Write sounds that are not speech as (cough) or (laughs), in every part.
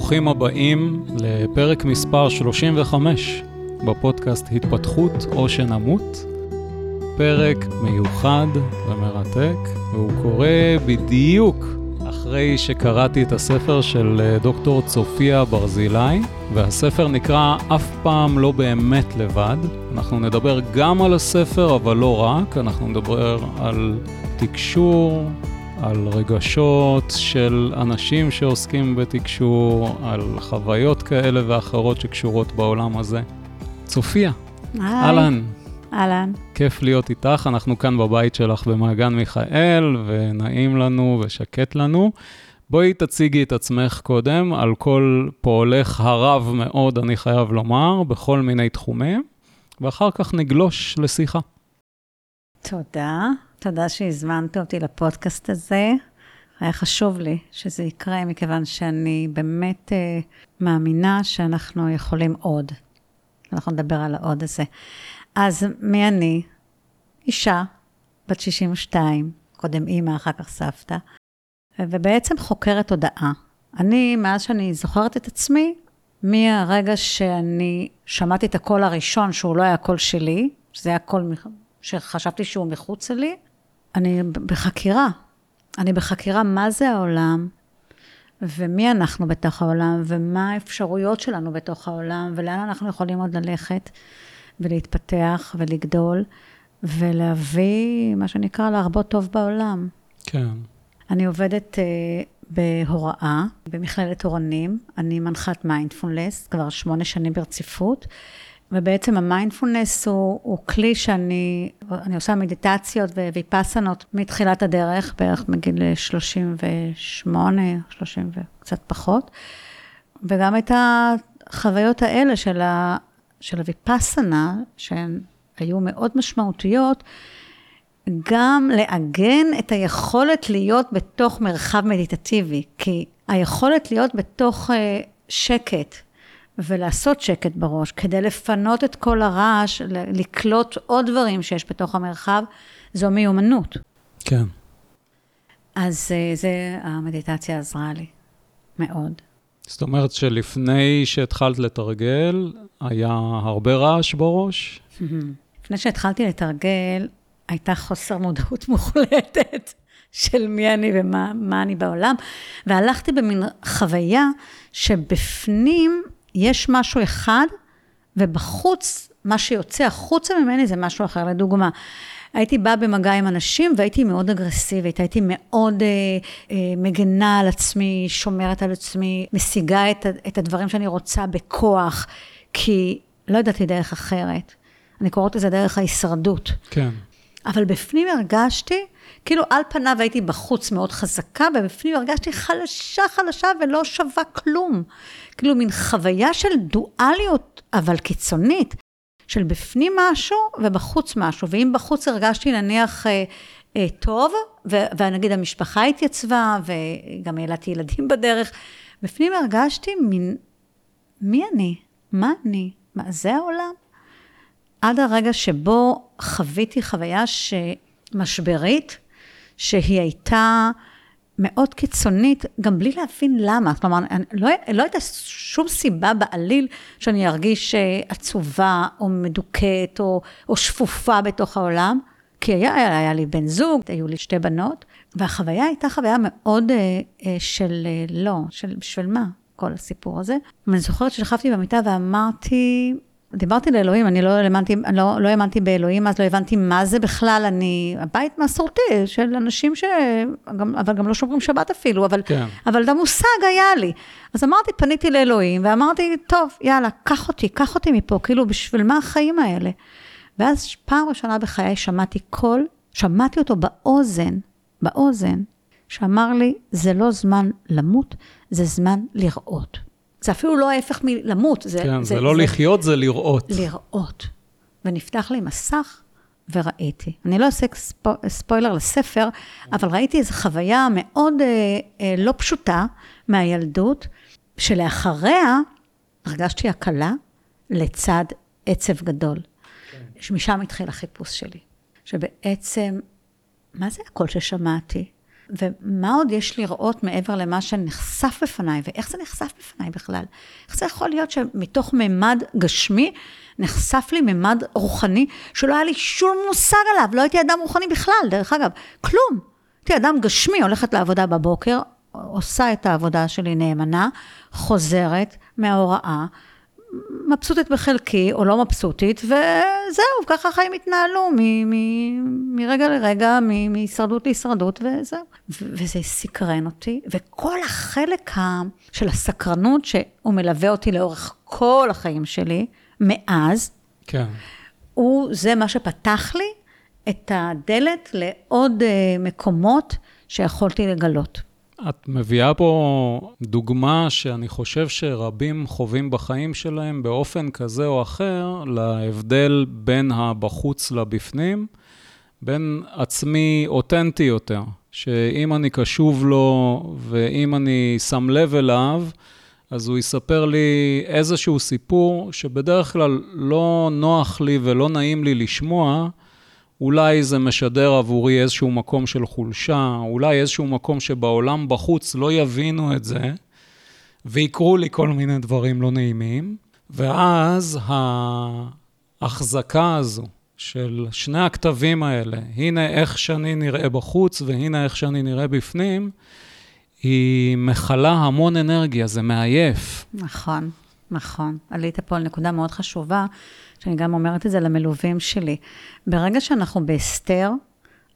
ברוכים הבאים לפרק מספר 35 בפודקאסט התפתחות או שנמות. פרק מיוחד ומרתק, והוא קורה בדיוק אחרי שקראתי את הספר של אה, דוקטור צופיה ברזילי, והספר נקרא אף פעם לא באמת לבד. אנחנו נדבר גם על הספר, אבל לא רק, אנחנו נדבר על תקשור, על רגשות של אנשים שעוסקים בתקשור, על חוויות כאלה ואחרות שקשורות בעולם הזה. צופיה, אהלן. אהלן. כיף להיות איתך, אנחנו כאן בבית שלך במעגן מיכאל, ונעים לנו ושקט לנו. בואי תציגי את עצמך קודם, על כל פועלך הרב מאוד, אני חייב לומר, בכל מיני תחומים, ואחר כך נגלוש לשיחה. תודה. תודה שהזמנת אותי לפודקאסט הזה. היה חשוב לי שזה יקרה, מכיוון שאני באמת אה, מאמינה שאנחנו יכולים עוד. אנחנו נדבר על העוד הזה. אז מי אני? אישה, בת 62, קודם אימא, אחר כך סבתא, ובעצם חוקרת תודעה. אני, מאז שאני זוכרת את עצמי, מהרגע שאני שמעתי את הקול הראשון, שהוא לא היה קול שלי, שזה היה קול שחשבתי שהוא מחוץ לי, אני בחקירה. אני בחקירה מה זה העולם, ומי אנחנו בתוך העולם, ומה האפשרויות שלנו בתוך העולם, ולאן אנחנו יכולים עוד ללכת, ולהתפתח, ולגדול, ולהביא, מה שנקרא, להרבות טוב בעולם. כן. אני עובדת uh, בהוראה, במכללת אורנים. אני מנחת מיינדפולנס כבר שמונה שנים ברציפות. ובעצם המיינדפולנס הוא, הוא כלי שאני, אני עושה מדיטציות וויפסנות מתחילת הדרך, בערך מגיל 38, 30 וקצת פחות. וגם את החוויות האלה של, ה, של הוויפסנה, שהן היו מאוד משמעותיות, גם לעגן את היכולת להיות בתוך מרחב מדיטטיבי, כי היכולת להיות בתוך uh, שקט, ולעשות שקט בראש, כדי לפנות את כל הרעש, לקלוט עוד דברים שיש בתוך המרחב, זו מיומנות. כן. אז אה, זה, המדיטציה עזרה לי, מאוד. זאת אומרת שלפני שהתחלת לתרגל, היה הרבה רעש בראש? לפני שהתחלתי לתרגל, הייתה חוסר מודעות (laughs) מוחלטת של מי אני ומה אני בעולם, והלכתי במין חוויה שבפנים יש משהו אחד, ובחוץ, מה שיוצא החוצה ממני זה משהו אחר. לדוגמה, הייתי באה במגע עם אנשים והייתי מאוד אגרסיבית, הייתי מאוד אה, אה, מגנה על עצמי, שומרת על עצמי, משיגה את, את הדברים שאני רוצה בכוח, כי לא ידעתי דרך אחרת. אני קוראת לזה דרך ההישרדות. כן. אבל בפנים הרגשתי, כאילו על פניו הייתי בחוץ מאוד חזקה, ובפנים הרגשתי חלשה חלשה ולא שווה כלום. כאילו מין חוויה של דואליות, אבל קיצונית, של בפנים משהו ובחוץ משהו. ואם בחוץ הרגשתי נניח אה, אה, טוב, ו- ונגיד המשפחה התייצבה, וגם ילדתי ילדים בדרך, בפנים הרגשתי מין, מי אני? מה אני? מה, זה העולם? עד הרגע שבו חוויתי חוויה משברית, שהיא הייתה מאוד קיצונית, גם בלי להבין למה. כלומר, לא, לא הייתה שום סיבה בעליל שאני ארגיש עצובה, או מדוכאת, או, או שפופה בתוך העולם, כי היה, היה, היה לי בן זוג, היו לי שתי בנות, והחוויה הייתה חוויה מאוד אה, אה, של אה, לא, של בשביל מה, כל הסיפור הזה. ואני זוכרת ששכבתי במיטה ואמרתי, דיברתי לאלוהים, אני לא האמנתי, לא, לא האמנתי באלוהים, אז לא הבנתי מה זה בכלל, אני, הבית מסורתי של אנשים ש... גם, אבל גם לא שומרים שבת אפילו, אבל, כן. אבל המושג היה לי. אז אמרתי, פניתי לאלוהים, ואמרתי, טוב, יאללה, קח אותי, קח אותי מפה, כאילו, בשביל מה החיים האלה? ואז פעם ראשונה בחיי שמעתי קול, שמעתי אותו באוזן, באוזן, שאמר לי, זה לא זמן למות, זה זמן לראות. זה אפילו לא ההפך מלמות. זה, כן, זה, זה לא זה, לחיות, זה לראות. לראות. ונפתח לי מסך, וראיתי. אני לא אעשה ספו, ספוילר לספר, אבל ראיתי איזו חוויה מאוד אה, אה, לא פשוטה מהילדות, שלאחריה הרגשתי הקלה לצד עצב גדול. כן. משם התחיל החיפוש שלי. שבעצם, מה זה הקול ששמעתי? ומה עוד יש לראות מעבר למה שנחשף בפניי, ואיך זה נחשף בפניי בכלל? איך זה יכול להיות שמתוך מימד גשמי, נחשף לי מימד רוחני, שלא היה לי שום מושג עליו, לא הייתי אדם רוחני בכלל, דרך אגב, כלום. הייתי אדם גשמי, הולכת לעבודה בבוקר, עושה את העבודה שלי נאמנה, חוזרת מההוראה, מבסוטית בחלקי או לא מבסוטית, וזהו, ככה החיים התנהלו מ- מ- מרגע לרגע, מ- מהישרדות להישרדות, וזהו. ו- וזה סקרן אותי, וכל החלק ה- של הסקרנות שהוא מלווה אותי לאורך כל החיים שלי, מאז, כן. הוא זה מה שפתח לי את הדלת לעוד uh, מקומות שיכולתי לגלות. את מביאה פה דוגמה שאני חושב שרבים חווים בחיים שלהם באופן כזה או אחר, להבדל בין הבחוץ לבפנים, בין עצמי אותנטי יותר, שאם אני קשוב לו ואם אני שם לב אליו, אז הוא יספר לי איזשהו סיפור שבדרך כלל לא נוח לי ולא נעים לי לשמוע, אולי זה משדר עבורי איזשהו מקום של חולשה, אולי איזשהו מקום שבעולם בחוץ לא יבינו את זה, ויקרו לי כל מיני דברים לא נעימים, ואז ההחזקה הזו של שני הכתבים האלה, הנה איך שאני נראה בחוץ והנה איך שאני נראה בפנים, היא מכלה המון אנרגיה, זה מעייף. נכון, נכון. עלית פה על נקודה מאוד חשובה, שאני גם אומרת את זה למלווים שלי. ברגע שאנחנו בהסתר,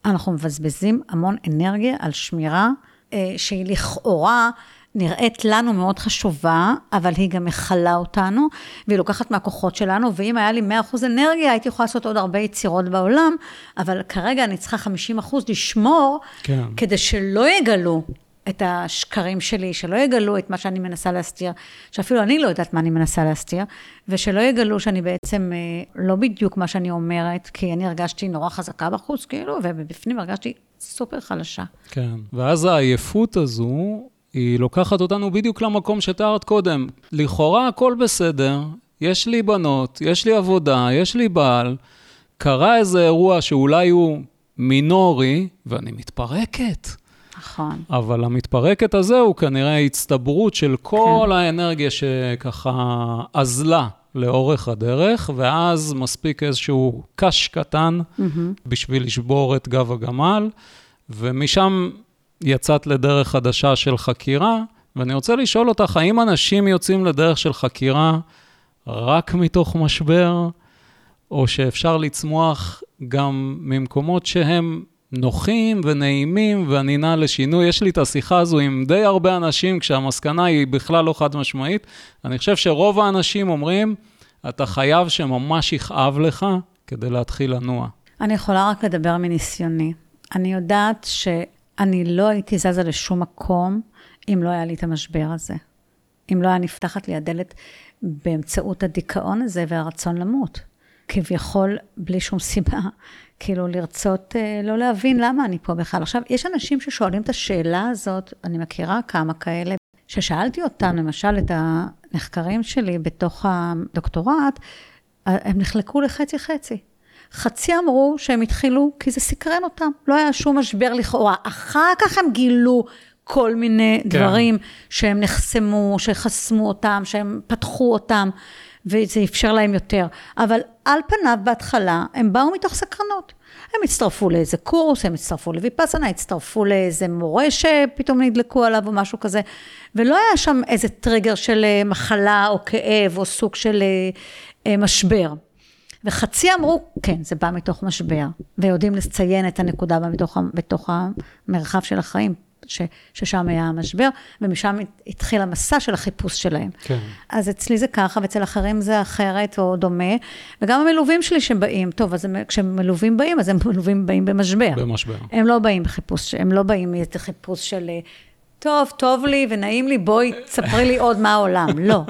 אנחנו מבזבזים המון אנרגיה על שמירה אה, שהיא לכאורה נראית לנו מאוד חשובה, אבל היא גם מכלה אותנו, והיא לוקחת מהכוחות שלנו, ואם היה לי 100% אנרגיה, הייתי יכולה לעשות עוד הרבה יצירות בעולם, אבל כרגע אני צריכה 50% לשמור, כן. כדי שלא יגלו את השקרים שלי, שלא יגלו את מה שאני מנסה להסתיר, שאפילו אני לא יודעת מה אני מנסה להסתיר, ושלא יגלו שאני בעצם אה, לא בדיוק מה שאני אומרת, כי אני הרגשתי נורא חזקה בחוץ, כאילו, ובפנים הרגשתי סופר חלשה. כן, ואז העייפות הזו, היא לוקחת אותנו בדיוק למקום שתיארת קודם. לכאורה הכל בסדר, יש לי בנות, יש לי עבודה, יש לי בעל, קרה איזה אירוע שאולי הוא מינורי, ואני מתפרקת. נכון. אבל המתפרקת הזה הוא כנראה הצטברות של כל כן. האנרגיה שככה אזלה לאורך הדרך, ואז מספיק איזשהו קש קטן mm-hmm. בשביל לשבור את גב הגמל, ומשם יצאת לדרך חדשה של חקירה, ואני רוצה לשאול אותך, האם אנשים יוצאים לדרך של חקירה רק מתוך משבר, או שאפשר לצמוח גם ממקומות שהם נוחים ונעימים והנינה לשינוי. יש לי את השיחה הזו עם די הרבה אנשים, כשהמסקנה היא בכלל לא חד משמעית. אני חושב שרוב האנשים אומרים, אתה חייב שממש יכאב לך כדי להתחיל לנוע. אני יכולה רק לדבר מניסיוני. אני יודעת שאני לא הייתי זזה לשום מקום אם לא היה לי את המשבר הזה. אם לא היה נפתחת לי הדלת באמצעות הדיכאון הזה והרצון למות. כביכול, בלי שום סיבה, כאילו לרצות אה, לא להבין למה אני פה בכלל. עכשיו, יש אנשים ששואלים את השאלה הזאת, אני מכירה כמה כאלה, ששאלתי אותם, למשל, את הנחקרים שלי בתוך הדוקטורט, הם נחלקו לחצי-חצי. חצי אמרו שהם התחילו כי זה סקרן אותם, לא היה שום משבר לכאורה. אחר כך הם גילו כל מיני כן. דברים שהם נחסמו, שחסמו אותם, שהם פתחו אותם. וזה אפשר להם יותר. אבל על פניו, בהתחלה, הם באו מתוך סקרנות. הם הצטרפו לאיזה קורס, הם הצטרפו לויפאסנה, הצטרפו לאיזה מורה שפתאום נדלקו עליו או משהו כזה, ולא היה שם איזה טריגר של אה, מחלה או כאב או סוג של אה, אה, משבר. וחצי אמרו, כן, זה בא מתוך משבר, ויודעים לציין את הנקודה בתוך, בתוך המרחב של החיים. ש, ששם היה המשבר, ומשם התחיל המסע של החיפוש שלהם. כן. אז אצלי זה ככה, ואצל אחרים זה אחרת או דומה, וגם המלווים שלי שבאים, טוב, אז הם, כשמלווים באים, אז הם מלווים באים במשבר. במשבר. הם לא באים בחיפוש, הם לא באים מאיזה חיפוש של... טוב, טוב לי ונעים לי, בואי תספרי לי עוד מה העולם. (laughs) לא.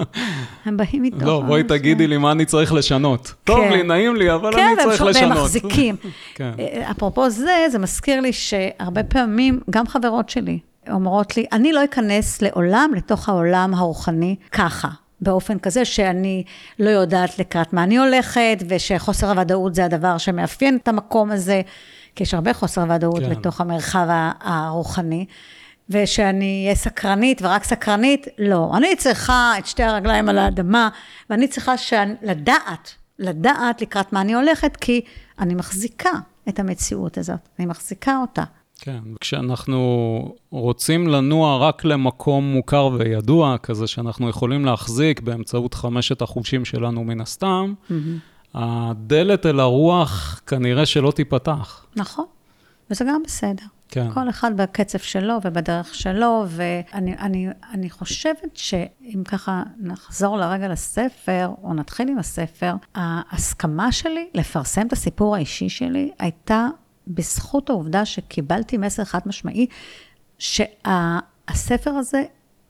הם באים מתוך... לא, בואי תגידי לי מה אני צריך לשנות. טוב כן. לי, נעים לי, אבל אני צריך לשנות. כן, והם מחזיקים. (laughs) כן. אה, אפרופו זה, זה מזכיר לי שהרבה פעמים, גם חברות שלי אומרות לי, אני לא אכנס לעולם, לתוך העולם הרוחני, ככה. באופן כזה שאני לא יודעת לקראת מה אני הולכת, ושחוסר הוודאות זה הדבר שמאפיין את המקום הזה, כי יש הרבה חוסר ודאות כן. בתוך המרחב הרוחני. ושאני אהיה סקרנית ורק סקרנית, לא. אני צריכה את שתי הרגליים על האדמה, ואני צריכה שאני, לדעת, לדעת לקראת מה אני הולכת, כי אני מחזיקה את המציאות הזאת, אני מחזיקה אותה. כן, כשאנחנו רוצים לנוע רק למקום מוכר וידוע, כזה שאנחנו יכולים להחזיק באמצעות חמשת החושים שלנו מן הסתם, הדלת אל הרוח כנראה שלא תיפתח. נכון, וזה גם בסדר. כן. כל אחד בקצב שלו ובדרך שלו, ואני אני, אני חושבת שאם ככה נחזור לרגע לספר, או נתחיל עם הספר, ההסכמה שלי לפרסם את הסיפור האישי שלי הייתה בזכות העובדה שקיבלתי מסר חד משמעי, שהספר הזה,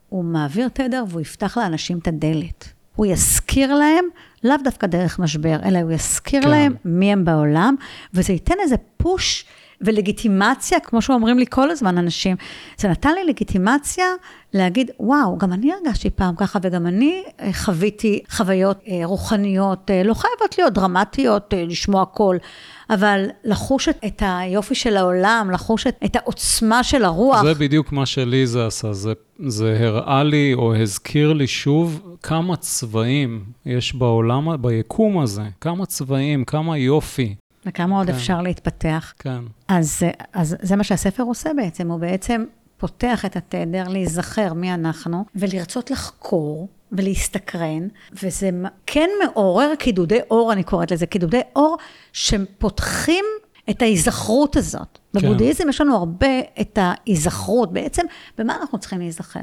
הוא מעביר תדר והוא יפתח לאנשים את הדלת. הוא יזכיר להם, לאו דווקא דרך משבר, אלא הוא יזכיר כן. להם מי הם בעולם, וזה ייתן איזה פוש ולגיטימציה, כמו שאומרים לי כל הזמן אנשים, זה נתן לי לגיטימציה להגיד, וואו, גם אני הרגשתי פעם ככה, וגם אני אה, חוויתי חוויות אה, רוחניות, אה, לא חייבות להיות דרמטיות, אה, לשמוע הכל, אבל לחוש את, את היופי של העולם, לחוש את, את העוצמה של הרוח. זה בדיוק מה שלי זה עשה, זה, זה הראה לי או הזכיר לי שוב כמה צבעים יש בעולם, ביקום הזה, כמה צבעים, כמה יופי. וכמה עוד כן. אפשר להתפתח. כן, אז, אז זה מה שהספר עושה בעצם, הוא בעצם פותח את התדר, להיזכר מי אנחנו, ולרצות לחקור ולהסתקרן, וזה כן מעורר קידודי אור, אני קוראת לזה, קידודי אור שפותחים את ההיזכרות הזאת. כן. בבודהיזם יש לנו הרבה את ההיזכרות, בעצם, במה אנחנו צריכים להיזכר?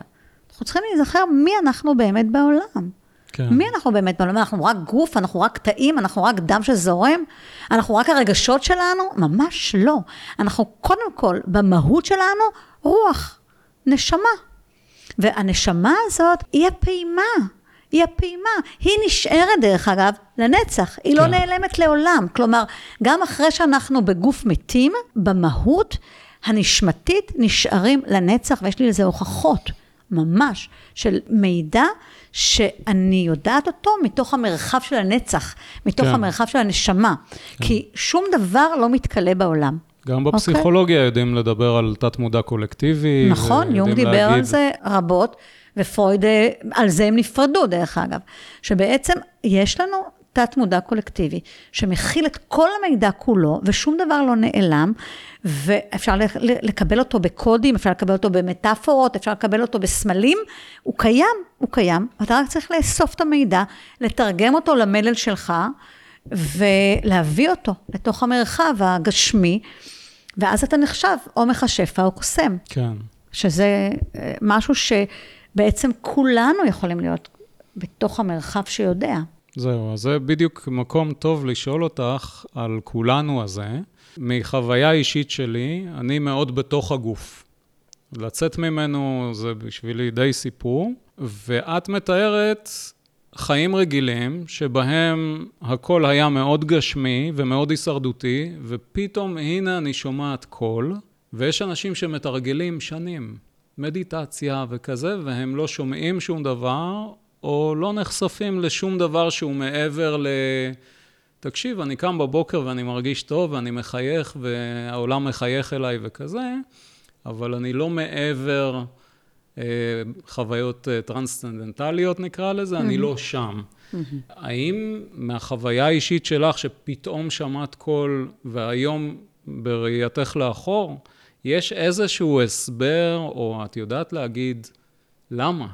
אנחנו צריכים להיזכר מי אנחנו באמת בעולם. כן. מי אנחנו באמת? אנחנו רק גוף, אנחנו רק תאים, אנחנו רק דם שזורם, אנחנו רק הרגשות שלנו? ממש לא. אנחנו קודם כל, במהות שלנו, רוח, נשמה. והנשמה הזאת היא הפעימה, היא הפעימה. היא נשארת, דרך אגב, לנצח, היא לא כן. נעלמת לעולם. כלומר, גם אחרי שאנחנו בגוף מתים, במהות הנשמתית נשארים לנצח, ויש לי לזה הוכחות. ממש, של מידע שאני יודעת אותו מתוך המרחב של הנצח, מתוך כן. המרחב של הנשמה. כי שום דבר לא מתכלה בעולם. גם אוקיי. בפסיכולוגיה יודעים לדבר על תת-מודע קולקטיבי. נכון, יונג ויודעים דיבר על להגיד- זה רבות, ופרויד, אה, על זה הם נפרדו, דרך אגב. שבעצם יש לנו תת מודע קולקטיבי, שמכיל את כל המידע כולו, ושום דבר לא נעלם, ואפשר לקבל אותו בקודים, אפשר לקבל אותו במטאפורות, אפשר לקבל אותו בסמלים, הוא קיים, הוא קיים, אתה רק צריך לאסוף את המידע, לתרגם אותו למלל שלך, ולהביא אותו לתוך המרחב הגשמי, ואז אתה נחשב או מכשפה או קוסם. כן. שזה אה, משהו שבעצם כולנו יכולים להיות בתוך המרחב שיודע. זהו, אז זה בדיוק מקום טוב לשאול אותך על כולנו הזה. מחוויה אישית שלי, אני מאוד בתוך הגוף. לצאת ממנו זה בשבילי די סיפור, ואת מתארת חיים רגילים שבהם הכל היה מאוד גשמי ומאוד הישרדותי, ופתאום הנה אני שומעת קול, ויש אנשים שמתרגלים שנים, מדיטציה וכזה, והם לא שומעים שום דבר, או לא נחשפים לשום דבר שהוא מעבר ל... תקשיב, אני קם בבוקר ואני מרגיש טוב ואני מחייך והעולם מחייך אליי וכזה, אבל אני לא מעבר אה, חוויות אה, טרנסצנדנטליות נקרא לזה, אני לא שם. האם מהחוויה האישית שלך, שפתאום שמעת קול והיום בראייתך לאחור, יש איזשהו הסבר, או את יודעת להגיד למה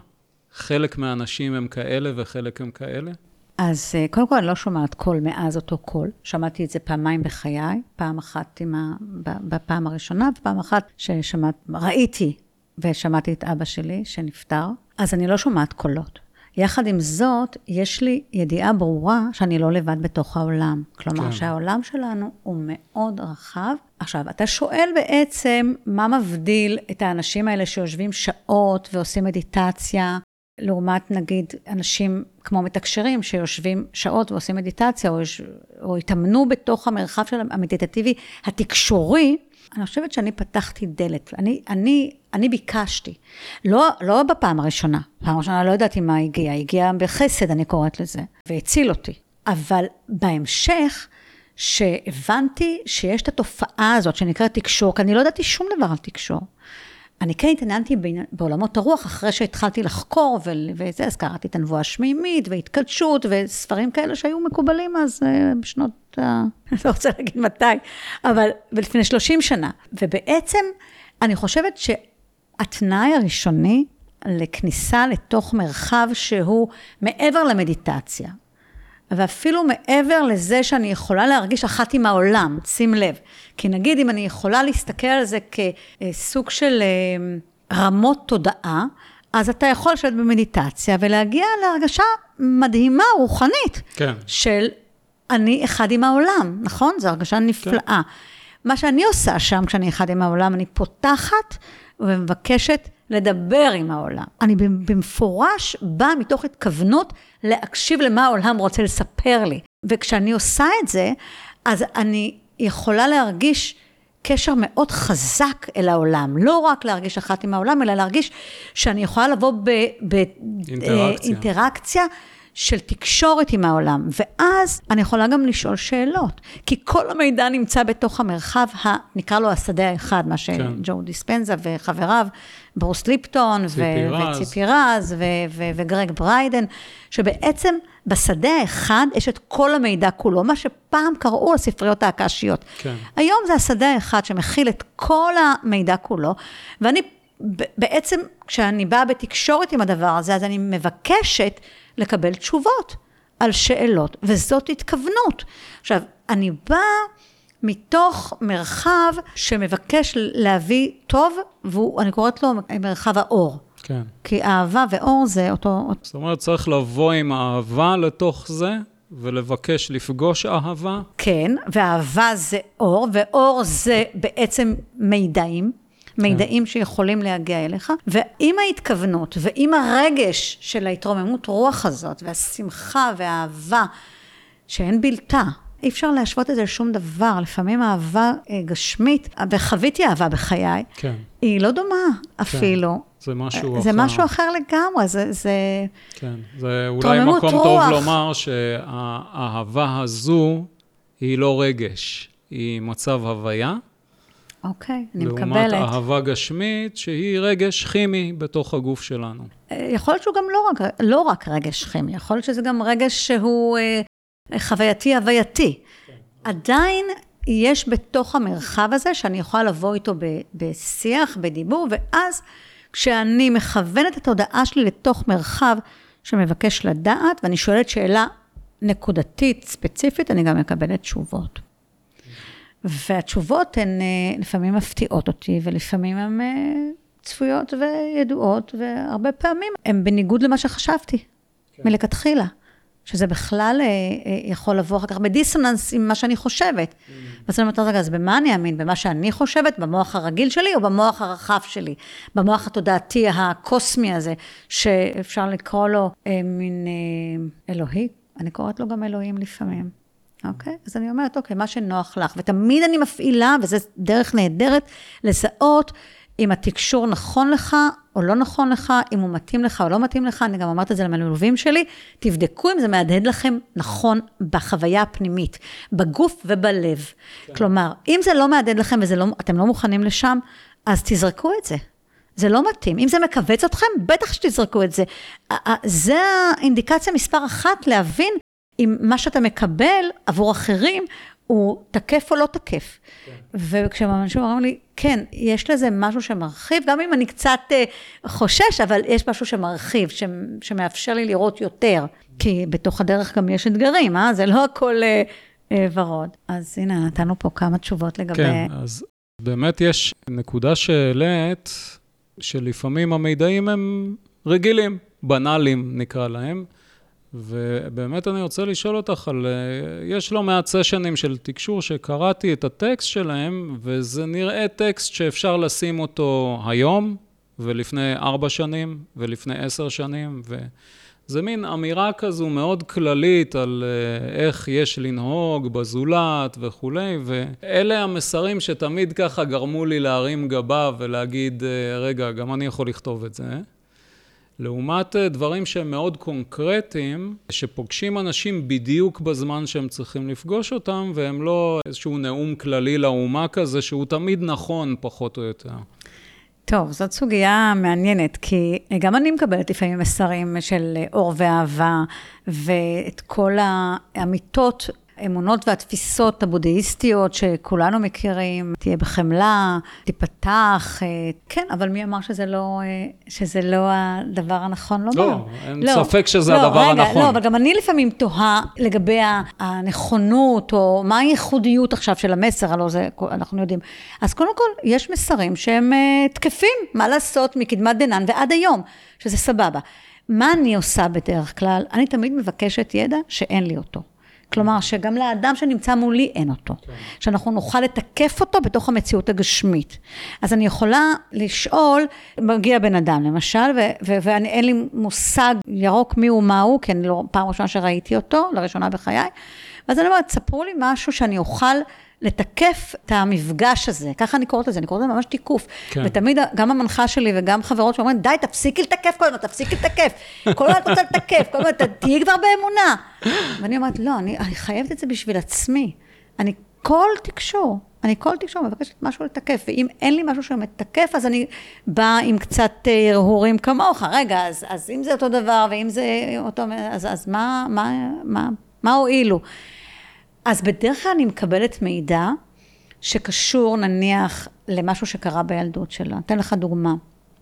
חלק מהאנשים הם כאלה וחלק הם כאלה? אז אה, קודם כל, אני לא שומעת קול מאז אותו קול. שמעתי את זה פעמיים בחיי, פעם אחת ה... בפעם הראשונה, ופעם אחת ששמעת, ראיתי ושמעתי את אבא שלי שנפטר, אז אני לא שומעת קולות. יחד עם זאת, יש לי ידיעה ברורה שאני לא לבד בתוך העולם. כלומר. כן. שהעולם שלנו הוא מאוד רחב. עכשיו, אתה שואל בעצם מה מבדיל את האנשים האלה שיושבים שעות ועושים מדיטציה, לעומת נגיד אנשים כמו מתקשרים שיושבים שעות ועושים מדיטציה או, או התאמנו בתוך המרחב של המדיטטיבי התקשורי, אני חושבת שאני פתחתי דלת. אני, אני, אני ביקשתי, לא, לא בפעם הראשונה, פעם ראשונה לא ידעתי מה הגיע, הגיע בחסד, אני קוראת לזה, והציל אותי. אבל בהמשך, שהבנתי שיש את התופעה הזאת שנקראת תקשור, כי אני לא ידעתי שום דבר על תקשור. אני כן התעניינתי בעולמות הרוח אחרי שהתחלתי לחקור וזה, אז קראתי את הנבואה השמימית והתקדשות וספרים כאלה שהיו מקובלים אז אה, בשנות, (laughs) אני לא רוצה להגיד מתי, אבל לפני 30 שנה. ובעצם אני חושבת שהתנאי הראשוני לכניסה לתוך מרחב שהוא מעבר למדיטציה, ואפילו מעבר לזה שאני יכולה להרגיש אחת עם העולם, שים לב. כי נגיד אם אני יכולה להסתכל על זה כסוג של אה, רמות תודעה, אז אתה יכול לשבת במדיטציה ולהגיע להרגשה מדהימה, רוחנית, כן. של אני אחד עם העולם, נכון? זו הרגשה נפלאה. כן. מה שאני עושה שם כשאני אחד עם העולם, אני פותחת ומבקשת לדבר עם העולם. אני במפורש באה מתוך התכוונות להקשיב למה העולם רוצה לספר לי. וכשאני עושה את זה, אז אני יכולה להרגיש קשר מאוד חזק אל העולם. לא רק להרגיש אחת עם העולם, אלא להרגיש שאני יכולה לבוא באינטראקציה. אה, של תקשורת עם העולם, ואז אני יכולה גם לשאול שאלות, כי כל המידע נמצא בתוך המרחב, ה, נקרא לו השדה האחד, מה כן. שג'ו דיספנזה וחבריו, ברוס ליפטון וציפי רז וגרג בריידן, שבעצם בשדה האחד יש את כל המידע כולו, מה שפעם קראו הספריות האקשיות. כן. היום זה השדה האחד שמכיל את כל המידע כולו, ואני בעצם, כשאני באה בתקשורת עם הדבר הזה, אז אני מבקשת לקבל תשובות על שאלות, וזאת התכוונות. עכשיו, אני באה מתוך מרחב שמבקש להביא טוב, ואני קוראת לו מרחב האור. כן. כי אהבה ואור זה אותו... זאת אומרת, צריך לבוא עם אהבה לתוך זה, ולבקש לפגוש אהבה. כן, ואהבה זה אור, ואור זה בעצם מידעים. מידעים כן. שיכולים להגיע אליך, ועם ההתכוונות ועם הרגש של ההתרוממות רוח הזאת, והשמחה והאהבה, שאין בלתה, אי אפשר להשוות את זה לשום דבר. לפעמים אהבה אה, גשמית, וחוויתי אהבה בחיי, כן. היא לא דומה כן. אפילו. זה משהו אחר. זה משהו אחר לגמרי, זה... זה כן, זה אולי מקום רוח. טוב לומר שהאהבה הזו היא לא רגש, היא מצב הוויה. אוקיי, אני לעומת מקבלת. לעומת אהבה גשמית, שהיא רגש כימי בתוך הגוף שלנו. אה, יכול להיות שהוא גם לא רק, לא רק רגש כימי, יכול להיות שזה גם רגש שהוא אה, חווייתי, הווייתי. כן. עדיין יש בתוך המרחב הזה, שאני יכולה לבוא איתו ב, בשיח, בדיבור, ואז כשאני מכוונת את התודעה שלי לתוך מרחב שמבקש לדעת, ואני שואלת שאלה נקודתית, ספציפית, אני גם מקבלת תשובות. והתשובות הן אה, לפעמים מפתיעות אותי, ולפעמים הן אה, צפויות וידועות, והרבה פעמים הן בניגוד למה שחשבתי, כן. מלכתחילה. שזה בכלל אה, יכול לבוא אחר כך בדיסוננס עם מה שאני חושבת. Mm. ואז אני אומרת, רגע, אז במה אני אאמין? במה שאני חושבת? במוח הרגיל שלי או במוח הרחב שלי? במוח התודעתי הקוסמי הזה, שאפשר לקרוא לו אה, מין אה, אלוהי? אני קוראת לו גם אלוהים לפעמים. אוקיי? אז אני אומרת, אוקיי, מה שנוח לך. ותמיד אני מפעילה, וזו דרך נהדרת, לזהות אם התקשור נכון לך או לא נכון לך, אם הוא מתאים לך או לא מתאים לך. אני גם אמרת את זה למלווים שלי, תבדקו אם זה מהדהד לכם נכון בחוויה הפנימית, בגוף ובלב. כן. כלומר, אם זה לא מהדהד לכם ואתם לא מוכנים לשם, אז תזרקו את זה. זה לא מתאים. אם זה מכווץ אתכם, בטח שתזרקו את זה. זה האינדיקציה מספר אחת להבין אם מה שאתה מקבל עבור אחרים, הוא תקף או לא תקף. כן. וכשאנשים אומרים לי, כן, יש לזה משהו שמרחיב, גם אם אני קצת uh, חושש, אבל יש משהו שמרחיב, ש, שמאפשר לי לראות יותר. כי בתוך הדרך גם יש אתגרים, אה? זה לא הכל uh, uh, ורוד. אז הנה, נתנו פה כמה תשובות לגבי... כן, אז באמת יש נקודה שהעלית, שלפעמים המידעים הם רגילים, בנאליים נקרא להם. ובאמת אני רוצה לשאול אותך על... אה, יש לא מעט סשנים של תקשור שקראתי את הטקסט שלהם, וזה נראה טקסט שאפשר לשים אותו היום, ולפני ארבע שנים, ולפני עשר שנים, וזה מין אמירה כזו מאוד כללית על אה, איך יש לנהוג בזולת וכולי, ואלה המסרים שתמיד ככה גרמו לי להרים גבה ולהגיד, אה, רגע, גם אני יכול לכתוב את זה. לעומת אה, דברים שהם מאוד קונקרטיים, שפוגשים אנשים בדיוק בזמן שהם צריכים לפגוש אותם, והם לא איזשהו נאום כללי לאומה כזה, שהוא תמיד נכון, פחות או יותר. טוב, זאת סוגיה מעניינת, כי גם אני מקבלת לפעמים מסרים של אור ואהבה, ואת כל האמיתות האמונות והתפיסות הבודהיסטיות שכולנו מכירים, תהיה בחמלה, תיפתח, אה, כן, אבל מי אמר שזה לא, אה, שזה לא הדבר הנכון לומר? לא, אין לא, ספק שזה לא, הדבר רגע, הנכון. לא, אבל גם אני לפעמים תוהה לגבי הנכונות, או מה הייחודיות עכשיו של המסר, הלוא זה, אנחנו יודעים. אז קודם כל, יש מסרים שהם uh, תקפים, מה לעשות, מקדמת דנן ועד היום, שזה סבבה. מה אני עושה בדרך כלל? אני תמיד מבקשת ידע שאין לי אותו. כלומר, שגם לאדם שנמצא מולי אין אותו. כן. שאנחנו נוכל לתקף אותו בתוך המציאות הגשמית. אז אני יכולה לשאול, מגיע בן אדם למשל, ואין לי מושג ירוק מי הוא מה הוא, כי אני לא פעם ראשונה שראיתי אותו, לראשונה בחיי, ואז אני אומרת, ספרו לי משהו שאני אוכל לתקף את המפגש הזה, ככה אני קוראת לזה, אני קוראת לזה ממש תיקוף. כן. ותמיד גם המנחה שלי וגם חברות שאומרים, די, תפסיקי לתקף כל הזמן, תפסיקי לתקף. כל הזמן את רוצה לתקף, כל הזמן, תהיי כבר באמונה. ואני אומרת, לא, אני, אני חייבת את זה בשביל עצמי. אני כל תקשור, אני כל תקשור מבקשת משהו לתקף, ואם אין לי משהו שמתקף, אז אני באה עם קצת אה, הרהורים כמוך. רגע, אז, אז אם זה אותו דבר, ואם זה אותו, אז, אז מה, מה, מה, מה הועילו? אז בדרך כלל אני מקבלת מידע שקשור נניח למשהו שקרה בילדות שלה. אתן לך דוגמה.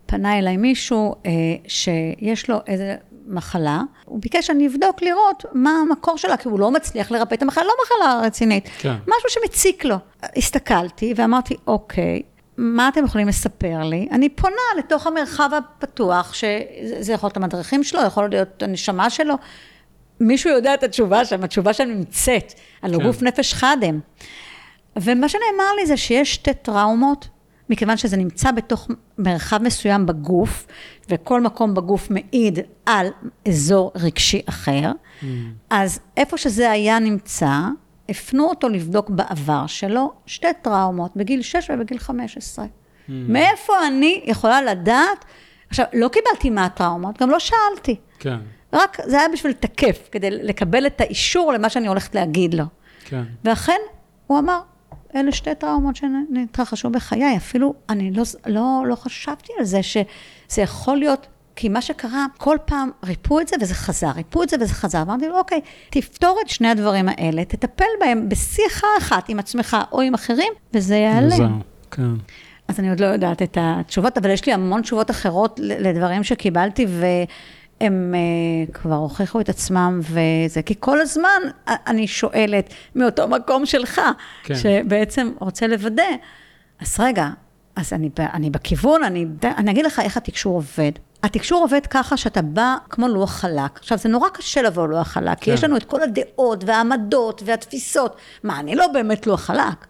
פנה אליי מישהו אה, שיש לו איזה מחלה, הוא ביקש שאני אבדוק לראות מה המקור שלה, כי הוא לא מצליח לרפא את המחלה, לא מחלה רצינית, כן. משהו שמציק לו. הסתכלתי ואמרתי, אוקיי, מה אתם יכולים לספר לי? אני פונה לתוך המרחב הפתוח, שזה יכול להיות המדריכים שלו, יכול להיות הנשמה שלו. מישהו יודע את התשובה שם, התשובה שם נמצאת, על כן. גוף נפש חדם. ומה שנאמר לי זה שיש שתי טראומות, מכיוון שזה נמצא בתוך מרחב מסוים בגוף, וכל מקום בגוף מעיד על אזור רגשי אחר, mm. אז איפה שזה היה נמצא, הפנו אותו לבדוק בעבר שלו שתי טראומות, בגיל 6 ובגיל 15. Mm. מאיפה אני יכולה לדעת? עכשיו, לא קיבלתי מה הטראומות, גם לא שאלתי. כן. רק זה היה בשביל לתקף, כדי לקבל את האישור למה שאני הולכת להגיד לו. כן. ואכן, הוא אמר, אלה שתי טראומות שנתרחשו בחיי, אפילו אני לא, לא, לא חשבתי על זה, שזה יכול להיות, כי מה שקרה, כל פעם ריפו את זה וזה חזר, ריפו את זה וזה חזר. אמרתי לו, אוקיי, תפתור את שני הדברים האלה, תטפל בהם בשיחה אחת עם עצמך או עם אחרים, וזה יעלה. כן. אז אני עוד לא יודעת את התשובות, אבל יש לי המון תשובות אחרות לדברים שקיבלתי, ו... הם uh, כבר הוכיחו את עצמם וזה, כי כל הזמן אני שואלת מאותו מקום שלך, כן. שבעצם רוצה לוודא, אז רגע, אז אני, אני בכיוון, אני, אני אגיד לך איך התקשור עובד. התקשור עובד ככה שאתה בא כמו לוח חלק. עכשיו, זה נורא קשה לבוא לוח חלק, כן. כי יש לנו את כל הדעות והעמדות והתפיסות. מה, אני לא באמת לוח חלק.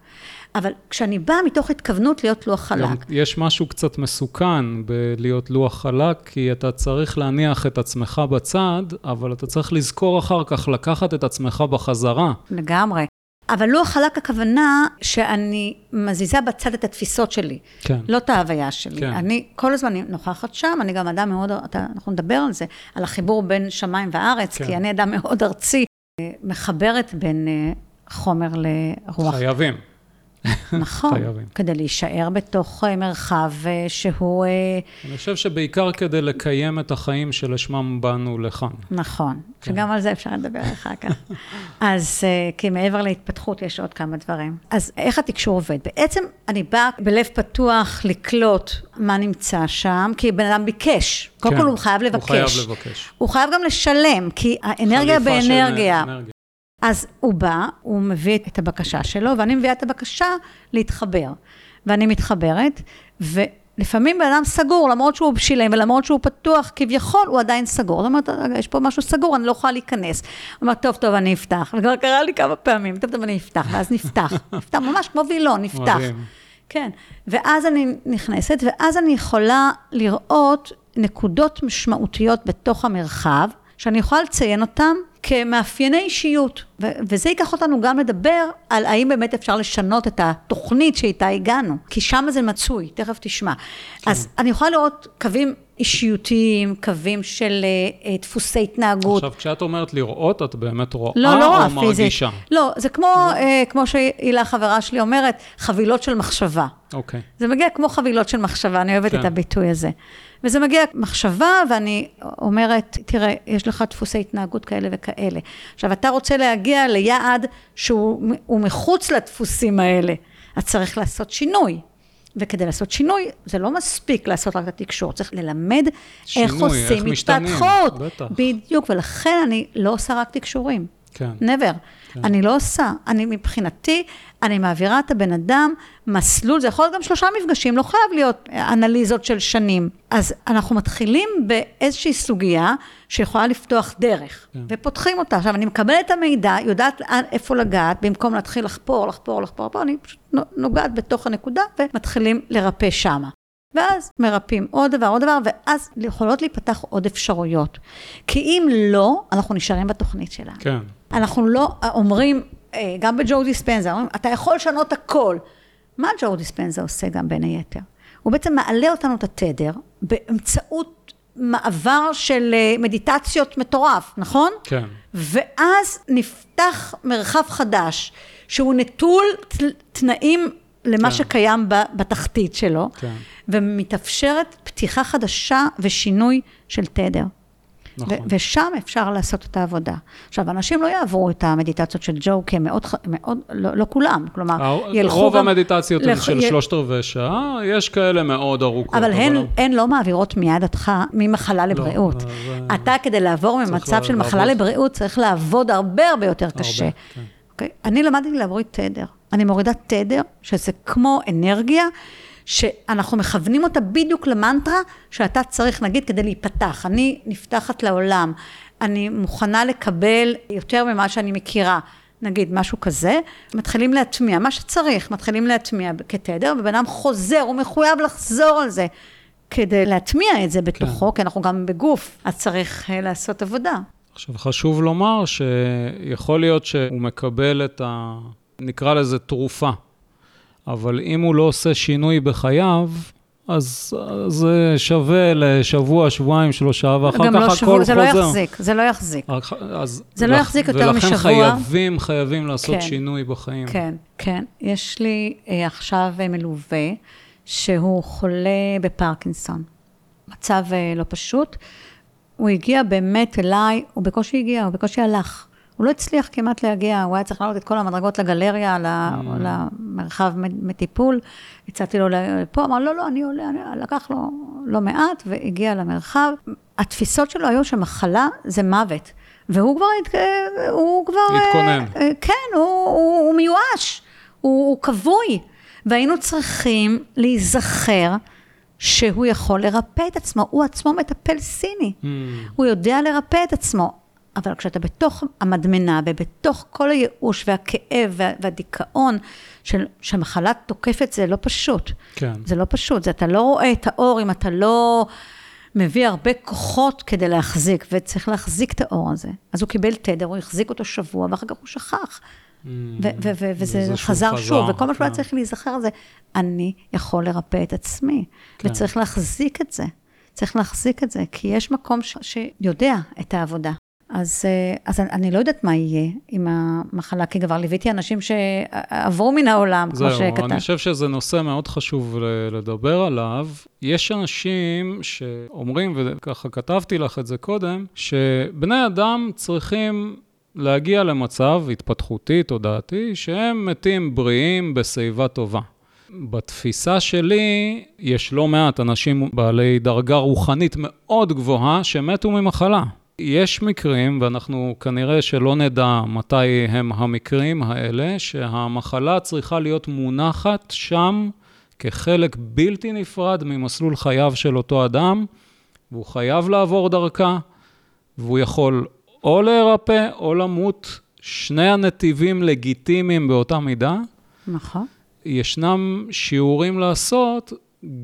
אבל כשאני באה מתוך התכוונות להיות לוח חלק. יש משהו קצת מסוכן בלהיות לוח חלק, כי אתה צריך להניח את עצמך בצד, אבל אתה צריך לזכור אחר כך לקחת את עצמך בחזרה. לגמרי. אבל לוח חלק הכוונה שאני מזיזה בצד את התפיסות שלי, כן. לא את ההוויה שלי. כן. אני כל הזמן נוכחת שם, אני גם אדם מאוד, אתה, אנחנו נדבר על זה, על החיבור בין שמיים וארץ, כן. כי אני אדם מאוד ארצי, מחברת בין אה, חומר לרוח. חייבים. (laughs) נכון, חייבים. כדי להישאר בתוך אה, מרחב אה, שהוא... אה, אני חושב שבעיקר כדי לקיים את החיים שלשמם באנו לכאן. נכון, כן. שגם על זה אפשר לדבר אחר כך. (laughs) אז כי מעבר להתפתחות יש עוד כמה דברים. אז איך התקשור עובד? בעצם אני באה בלב פתוח לקלוט מה נמצא שם, כי בן אדם ביקש. קודם כן, כל הוא חייב לבקש. הוא חייב לבקש. הוא חייב גם לשלם, כי האנרגיה באנרגיה. אז הוא בא, הוא מביא את הבקשה שלו, ואני מביאה את הבקשה להתחבר. ואני מתחברת, ולפעמים בן אדם סגור, למרות שהוא שילם ולמרות שהוא פתוח, כביכול הוא עדיין סגור. זאת אומרת, יש פה משהו סגור, אני לא יכולה להיכנס. הוא אומר, טוב, טוב, אני אפתח. וכבר קרה לי כמה פעמים, טוב, טוב, אני אפתח, ואז נפתח. (laughs) נפתח ממש כמו וילון, נפתח. כן. ואז אני נכנסת, ואז אני יכולה לראות נקודות משמעותיות בתוך המרחב, שאני יכולה לציין אותן כמאפייני אישיות. ו- וזה ייקח אותנו גם לדבר על האם באמת אפשר לשנות את התוכנית שאיתה הגענו, כי שם זה מצוי, תכף תשמע. כן. אז אני יכולה לראות קווים אישיותיים, קווים של uh, דפוסי התנהגות. עכשיו, כשאת אומרת לראות, את באמת רואה לא, לא או מרגישה? לא, זה כמו, לא. uh, כמו שהילה חברה שלי אומרת, חבילות של מחשבה. אוקיי. זה מגיע כמו חבילות של מחשבה, אני אוהבת כן. את הביטוי הזה. וזה מגיע מחשבה, ואני אומרת, תראה, יש לך דפוסי התנהגות כאלה וכאלה. עכשיו, אתה רוצה להגיע ליעד שהוא מחוץ לדפוסים האלה, אז צריך לעשות שינוי. וכדי לעשות שינוי, זה לא מספיק לעשות רק את התקשורת, צריך ללמד שינוי, איך עושים התפתחות. בדיוק, ולכן אני לא עושה רק תקשורים. כן. never. כן. אני לא עושה. אני מבחינתי, אני מעבירה את הבן אדם מסלול, זה יכול להיות גם שלושה מפגשים, לא חייב להיות אנליזות של שנים. אז אנחנו מתחילים באיזושהי סוגיה שיכולה לפתוח דרך, כן. ופותחים אותה. עכשיו, אני מקבלת את המידע, יודעת איפה לגעת, במקום להתחיל לחפור, לחפור, לחפור, לחפור, אני פשוט נוגעת בתוך הנקודה ומתחילים לרפא שמה. ואז מרפאים עוד דבר, עוד דבר, ואז יכולות להיפתח עוד אפשרויות. כי אם לא, אנחנו נשארים בתוכנית שלנו. כן. אנחנו לא אומרים, אה, גם בג'ו דיספנזה, אומרים, אתה יכול לשנות הכל. מה ג'ו דיספנזה עושה גם בין היתר? הוא בעצם מעלה אותנו את התדר באמצעות מעבר של אה, מדיטציות מטורף, נכון? כן. ואז נפתח מרחב חדש, שהוא נטול תנאים למה כן. שקיים בתחתית שלו, כן. ומתאפשרת פתיחה חדשה ושינוי של תדר. נכון. ושם אפשר לעשות את העבודה. עכשיו, אנשים לא יעברו את המדיטציות של ג'ו, כי הם מאוד, מאוד לא, לא כולם, כלומר, ילכו רוב גם... המדיטציות הן של י... שלושת רבעי שעה, יש כאלה מאוד ארוכות. אבל, אבל הן, לא... הן לא מעבירות מיד אותך ממחלה לא, לבריאות. לא, זה... אתה, כדי לעבור ממצב של לעבוד. מחלה לבריאות, צריך לעבוד הרבה הרבה יותר הרבה, קשה. כן. Okay? אוקיי? אני למדתי להוריד תדר. אני מורידה תדר, שזה כמו אנרגיה. שאנחנו מכוונים אותה בדיוק למנטרה שאתה צריך, נגיד, כדי להיפתח. אני נפתחת לעולם, אני מוכנה לקבל יותר ממה שאני מכירה. נגיד משהו כזה, מתחילים להטמיע, מה שצריך, מתחילים להטמיע כתדר, ובן אדם חוזר, הוא מחויב לחזור על זה כדי להטמיע את זה בתוכו, כן. כי אנחנו גם בגוף, אז צריך אה, לעשות עבודה. עכשיו, חשוב לומר שיכול להיות שהוא מקבל את ה... נקרא לזה תרופה. אבל אם הוא לא עושה שינוי בחייו, אז זה שווה לשבוע, שבועיים, שלושה, ואחר כך לא הכל שבוע, זה חוזר. זה לא יחזיק, זה לא יחזיק. אז זה לא יחזיק יותר ולכן משבוע. ולכן חייבים, חייבים לעשות כן, שינוי בחיים. כן, כן. יש לי אה, עכשיו אה, מלווה שהוא חולה בפרקינסון. מצב אה, לא פשוט. הוא הגיע באמת אליי, הוא בקושי הגיע, הוא בקושי הלך. הוא לא הצליח כמעט להגיע, הוא היה צריך לעלות את כל המדרגות לגלריה, mm. למרחב מטיפול. הצעתי לו לפה, אמר, לא, לא, אני עולה, אני... לקח לו לא מעט, והגיע למרחב. התפיסות שלו היו שמחלה זה מוות. והוא כבר, הוא כבר... התכונן. אה, כן, הוא, הוא, הוא מיואש, הוא, הוא כבוי. והיינו צריכים להיזכר שהוא יכול לרפא את עצמו, הוא עצמו מטפל סיני. Mm. הוא יודע לרפא את עצמו. אבל כשאתה בתוך המדמנה ובתוך כל הייאוש והכאב וה, והדיכאון של, שהמחלה תוקפת, זה לא פשוט. כן. זה לא פשוט, זה אתה לא רואה את האור אם אתה לא מביא הרבה כוחות כדי להחזיק, וצריך להחזיק את האור הזה. אז הוא קיבל תדר, הוא החזיק אותו שבוע, ואחר כך הוא שכח. Mm, וזה חזר חזר, שוב, וכל מה שהוא היה כן. צריך להיזכר זה, אני יכול לרפא את עצמי, כן. וצריך להחזיק את זה. צריך להחזיק את זה, כי יש מקום ש, שיודע את העבודה. אז, אה, אז אני לא יודעת מה יהיה עם המחלה, כי כבר ליוויתי אנשים שעברו מן העולם, כמו שכתב. זהו, אני חושב שזה נושא מאוד חשוב לדבר עליו. יש אנשים שאומרים, וככה כתבתי לך את זה קודם, שבני אדם צריכים להגיע למצב התפתחותי, תודעתי, שהם מתים בריאים בשיבה טובה. בתפיסה שלי, יש לא מעט אנשים בעלי דרגה רוחנית מאוד גבוהה שמתו ממחלה. יש מקרים, ואנחנו כנראה שלא נדע מתי הם המקרים האלה, שהמחלה צריכה להיות מונחת שם כחלק בלתי נפרד ממסלול חייו של אותו אדם, והוא חייב לעבור דרכה, והוא יכול או להירפא או למות, שני הנתיבים לגיטימיים באותה מידה. נכון. ישנם שיעורים לעשות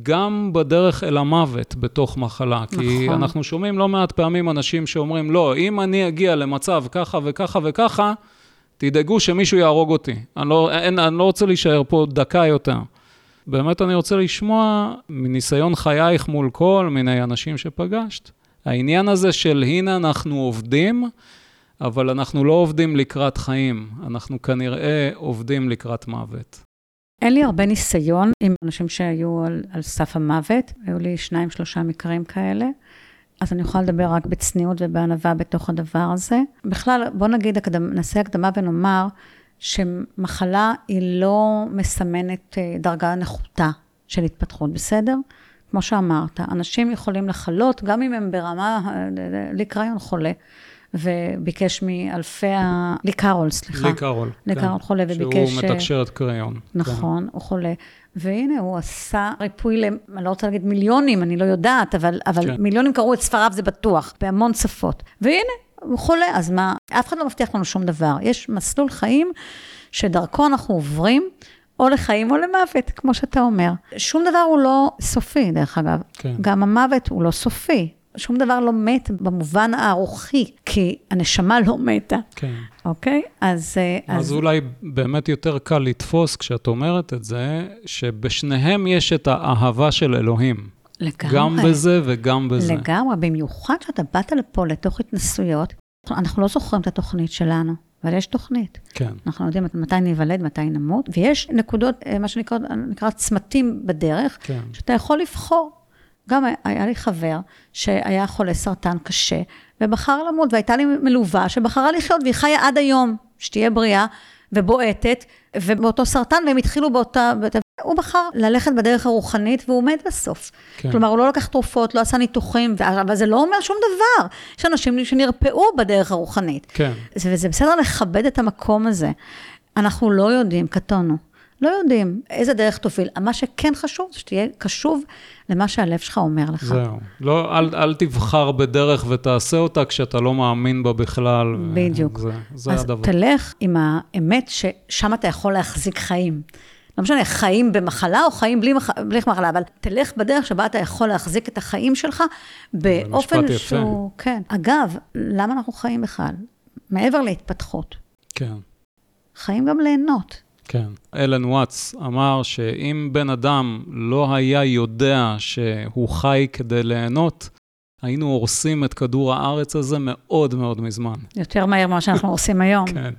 גם בדרך אל המוות בתוך מחלה. נכון. כי אנחנו שומעים לא מעט פעמים אנשים שאומרים, לא, אם אני אגיע למצב ככה וככה וככה, תדאגו שמישהו יהרוג אותי. אני לא, אין, אני לא רוצה להישאר פה דקה יותר. באמת אני רוצה לשמוע מניסיון חייך מול כל מיני אנשים שפגשת. העניין הזה של הנה אנחנו עובדים, אבל אנחנו לא עובדים לקראת חיים, אנחנו כנראה עובדים לקראת מוות. אין לי הרבה ניסיון עם אנשים שהיו על, על סף המוות, היו לי שניים, שלושה מקרים כאלה. אז אני יכולה לדבר רק בצניעות ובענווה בתוך הדבר הזה. בכלל, בוא נגיד, הקדמ, נעשה הקדמה ונאמר שמחלה היא לא מסמנת אה, דרגה נחותה של התפתחות, בסדר? כמו שאמרת, אנשים יכולים לחלות, גם אם הם ברמה, אה, לי קריון חולה, וביקש מאלפי ה... לי קארול, סליחה. לי קארול. לי קארול כן. חולה, וביקש... שהוא מתקשר את קריון. נכון, כן. הוא חולה. והנה, הוא עשה ריפוי, ל... אני לא רוצה להגיד מיליונים, אני לא יודעת, אבל, אבל כן. מיליונים קראו את ספריו, זה בטוח, בהמון שפות. והנה, הוא חולה, אז מה, אף אחד לא מבטיח לנו שום דבר. יש מסלול חיים שדרכו אנחנו עוברים, או לחיים או למוות, כמו שאתה אומר. שום דבר הוא לא סופי, דרך אגב. כן. גם המוות הוא לא סופי. שום דבר לא מת במובן הרוחני, כי הנשמה לא מתה. כן. אוקיי? אז... אז, אז אולי באמת יותר קל לתפוס כשאת אומרת את זה, שבשניהם יש את האהבה של אלוהים. לגמרי. גם בזה וגם בזה. לגמרי, במיוחד שאתה באת לפה לתוך התנסויות, אנחנו לא זוכרים את התוכנית שלנו. אבל יש תוכנית. כן. אנחנו יודעים מתי ניוולד, מתי נמות, ויש נקודות, אה, מה שנקרא נקרא צמתים בדרך, כן. שאתה יכול לבחור. גם היה לי חבר שהיה חולה סרטן קשה, ובחר למות, והייתה לי מלווה שבחרה לחיות, והיא חיה עד היום, שתהיה בריאה ובועטת, ובאותו סרטן, והם התחילו באותה... הוא בחר ללכת בדרך הרוחנית, והוא מת בסוף. כן. כלומר, הוא לא לקח תרופות, לא עשה ניתוחים, אבל זה לא אומר שום דבר. יש אנשים שנרפאו בדרך הרוחנית. כן. וזה בסדר לכבד את המקום הזה. אנחנו לא יודעים, קטונו. לא יודעים איזה דרך תוביל. מה שכן חשוב, זה שתהיה קשוב למה שהלב שלך אומר לך. זהו. לא, אל, אל תבחר בדרך ותעשה אותה כשאתה לא מאמין בה בכלל. בדיוק. זה, זה אז הדבר. תלך עם האמת ששם אתה יכול להחזיק חיים. לא משנה, חיים במחלה או חיים בלי, מח... בלי מחלה, אבל תלך בדרך שבה אתה יכול להחזיק את החיים שלך באופן שהוא... יפה. כן. אגב, למה אנחנו חיים בכלל? מעבר להתפתחות. כן. חיים גם ליהנות. כן. אלן וואטס אמר שאם בן אדם לא היה יודע שהוא חי כדי ליהנות, היינו הורסים את כדור הארץ הזה מאוד מאוד מזמן. יותר מהר ממה שאנחנו (laughs) הורסים היום. כן.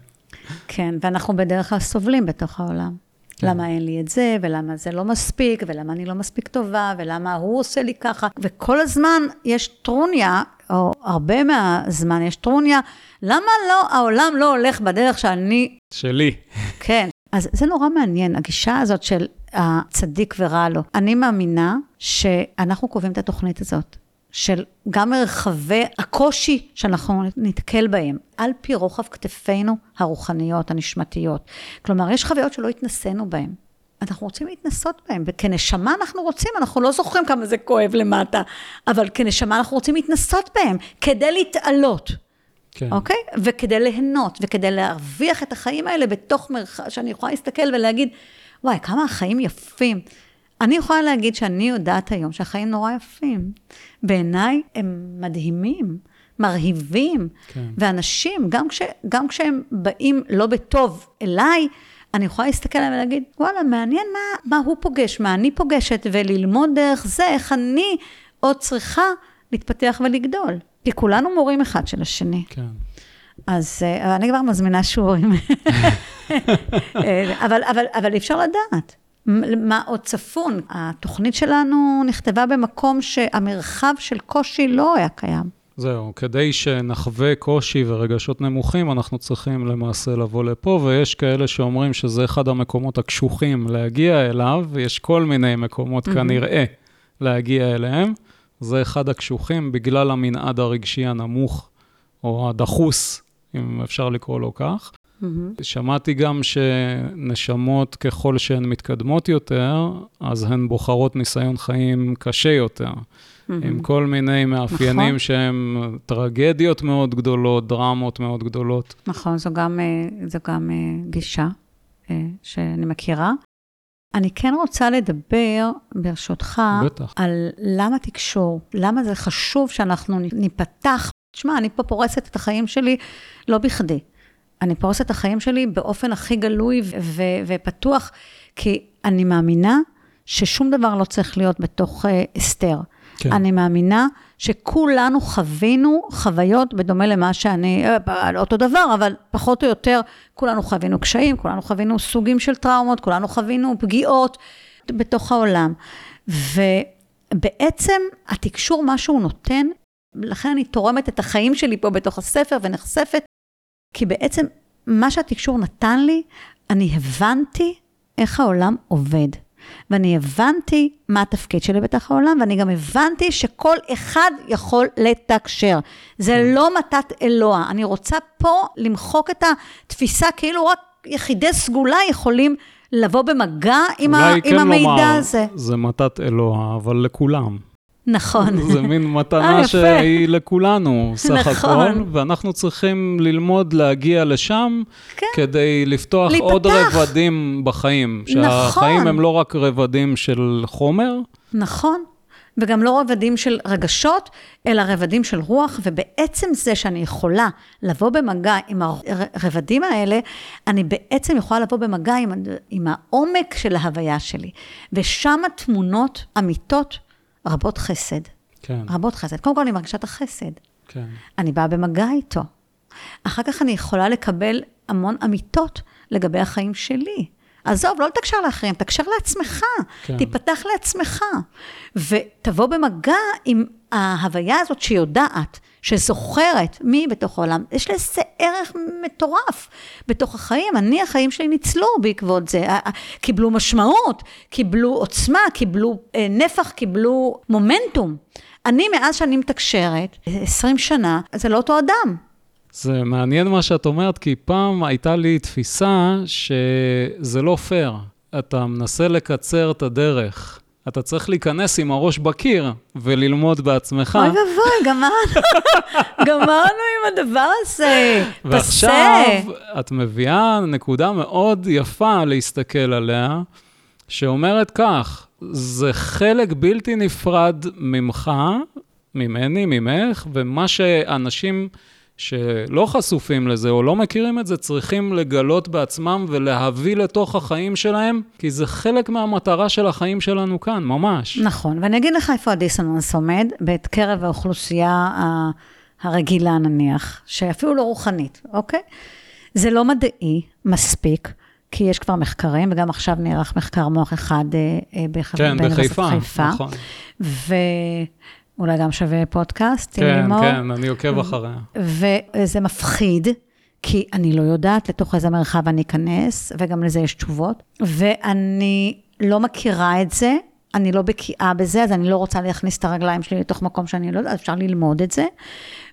כן, ואנחנו בדרך כלל סובלים בתוך העולם. כן. למה אין לי את זה, ולמה זה לא מספיק, ולמה אני לא מספיק טובה, ולמה הוא עושה לי ככה. וכל הזמן יש טרוניה, או הרבה מהזמן יש טרוניה, למה לא, העולם לא הולך בדרך שאני... שלי. כן, אז זה נורא מעניין, הגישה הזאת של הצדיק ורע לו. אני מאמינה שאנחנו קובעים את התוכנית הזאת. של גם מרחבי הקושי שאנחנו נתקל בהם, על פי רוחב כתפינו הרוחניות, הנשמתיות. כלומר, יש חוויות שלא התנסינו בהן. אנחנו רוצים להתנסות בהן, וכנשמה אנחנו רוצים, אנחנו לא זוכרים כמה זה כואב למטה, אבל כנשמה אנחנו רוצים להתנסות בהן, כדי להתעלות. כן. אוקיי? וכדי ליהנות, וכדי להרוויח את החיים האלה בתוך מרחב, שאני יכולה להסתכל ולהגיד, וואי, כמה החיים יפים. אני יכולה להגיד שאני יודעת היום שהחיים נורא יפים. בעיניי הם מדהימים, מרהיבים. כן. ואנשים, גם, כש, גם כשהם באים לא בטוב אליי, אני יכולה להסתכל עליהם ולהגיד, וואלה, מעניין מה, מה הוא פוגש, מה אני פוגשת, וללמוד דרך זה, איך אני עוד צריכה להתפתח ולגדול. כי כולנו מורים אחד של השני. כן. אז uh, אני כבר מזמינה שיעורים. (laughs) אה, אבל, אבל, אבל אפשר לדעת. מה עוד צפון? התוכנית שלנו נכתבה במקום שהמרחב של קושי לא היה קיים. זהו, כדי שנחווה קושי ורגשות נמוכים, אנחנו צריכים למעשה לבוא לפה, ויש כאלה שאומרים שזה אחד המקומות הקשוחים להגיע אליו, ויש כל מיני מקומות mm-hmm. כנראה להגיע אליהם. זה אחד הקשוחים בגלל המנעד הרגשי הנמוך, או הדחוס, אם אפשר לקרוא לו כך. Mm-hmm. שמעתי גם שנשמות, ככל שהן מתקדמות יותר, אז הן בוחרות ניסיון חיים קשה יותר, mm-hmm. עם כל מיני מאפיינים נכון. שהם טרגדיות מאוד גדולות, דרמות מאוד גדולות. נכון, זו גם, אה, זו גם אה, גישה אה, שאני מכירה. אני כן רוצה לדבר, ברשותך, בטח. על למה תקשור, למה זה חשוב שאנחנו ניפתח. תשמע, אני פה פורסת את החיים שלי לא בכדי. אני פורסת את החיים שלי באופן הכי גלוי ו- ו- ופתוח, כי אני מאמינה ששום דבר לא צריך להיות בתוך uh, הסתר. כן. אני מאמינה שכולנו חווינו חוויות בדומה למה שאני, אה, אותו דבר, אבל פחות או יותר, כולנו חווינו קשיים, כולנו חווינו סוגים של טראומות, כולנו חווינו פגיעות בתוך העולם. ובעצם התקשור, מה שהוא נותן, לכן אני תורמת את החיים שלי פה בתוך הספר ונחשפת, כי בעצם מה שהתקשור נתן לי, אני הבנתי איך העולם עובד. ואני הבנתי מה התפקיד שלי בתוך העולם, ואני גם הבנתי שכל אחד יכול לתקשר. זה כן. לא מתת אלוה. אני רוצה פה למחוק את התפיסה כאילו רק יחידי סגולה יכולים לבוא במגע עם, ה- אולי עם כן המידע לומר, הזה. זה מתת אלוה, אבל לכולם. נכון. זה מין אה, מתנה יפה. שהיא לכולנו, סך נכון. הכל, ואנחנו צריכים ללמוד להגיע לשם, כן. כדי לפתוח להיפתח. עוד רבדים בחיים. שהחיים נכון. הם לא רק רבדים של חומר, נכון. וגם לא רבדים של רגשות, אלא רבדים של רוח, ובעצם זה שאני יכולה לבוא במגע עם הרבדים האלה, אני בעצם יכולה לבוא במגע עם, עם העומק של ההוויה שלי. ושם תמונות אמיתות רבות חסד. כן, רבות חסד. קודם כל, אני מרגישה את החסד. כן. אני באה במגע איתו. אחר כך אני יכולה לקבל המון אמיתות לגבי החיים שלי. עזוב, לא לתקשר לאחרים, תקשר לעצמך, כן. תיפתח לעצמך, ותבוא במגע עם ההוויה הזאת שיודעת, שזוכרת מי בתוך העולם. יש לזה ערך מטורף בתוך החיים. אני, החיים שלי ניצלו בעקבות זה. קיבלו משמעות, קיבלו עוצמה, קיבלו אה, נפח, קיבלו מומנטום. אני, מאז שאני מתקשרת, 20 שנה, זה לא אותו אדם. זה מעניין מה שאת אומרת, כי פעם הייתה לי תפיסה שזה לא פייר. אתה מנסה לקצר את הדרך. אתה צריך להיכנס עם הראש בקיר וללמוד בעצמך. אוי ואבוי, גמרנו, (laughs) גמרנו עם הדבר הזה. ועכשיו פסה. את מביאה נקודה מאוד יפה להסתכל עליה, שאומרת כך, זה חלק בלתי נפרד ממך, ממני, ממך, ומה שאנשים שלא חשופים לזה או לא מכירים את זה, צריכים לגלות בעצמם ולהביא לתוך החיים שלהם, כי זה חלק מהמטרה של החיים שלנו כאן, ממש. נכון, ואני אגיד לך איפה הדיסוננס עומד, בקרב האוכלוסייה הרגילה נניח, שאפילו לא רוחנית, אוקיי? זה לא מדעי מספיק, כי יש כבר מחקרים, וגם עכשיו נערך מחקר מוח אחד אה, אה, בח- כן, באוניברסיטת בחיפה, חיפה. נכון. ואולי גם שווה פודקאסט עם כן, לימור. כן, אני עוקב אחריה. וזה מפחיד, כי אני לא יודעת לתוך איזה מרחב אני אכנס, וגם לזה יש תשובות. ואני לא מכירה את זה, אני לא בקיאה בזה, אז אני לא רוצה להכניס את הרגליים שלי לתוך מקום שאני לא יודעת, אפשר ללמוד את זה.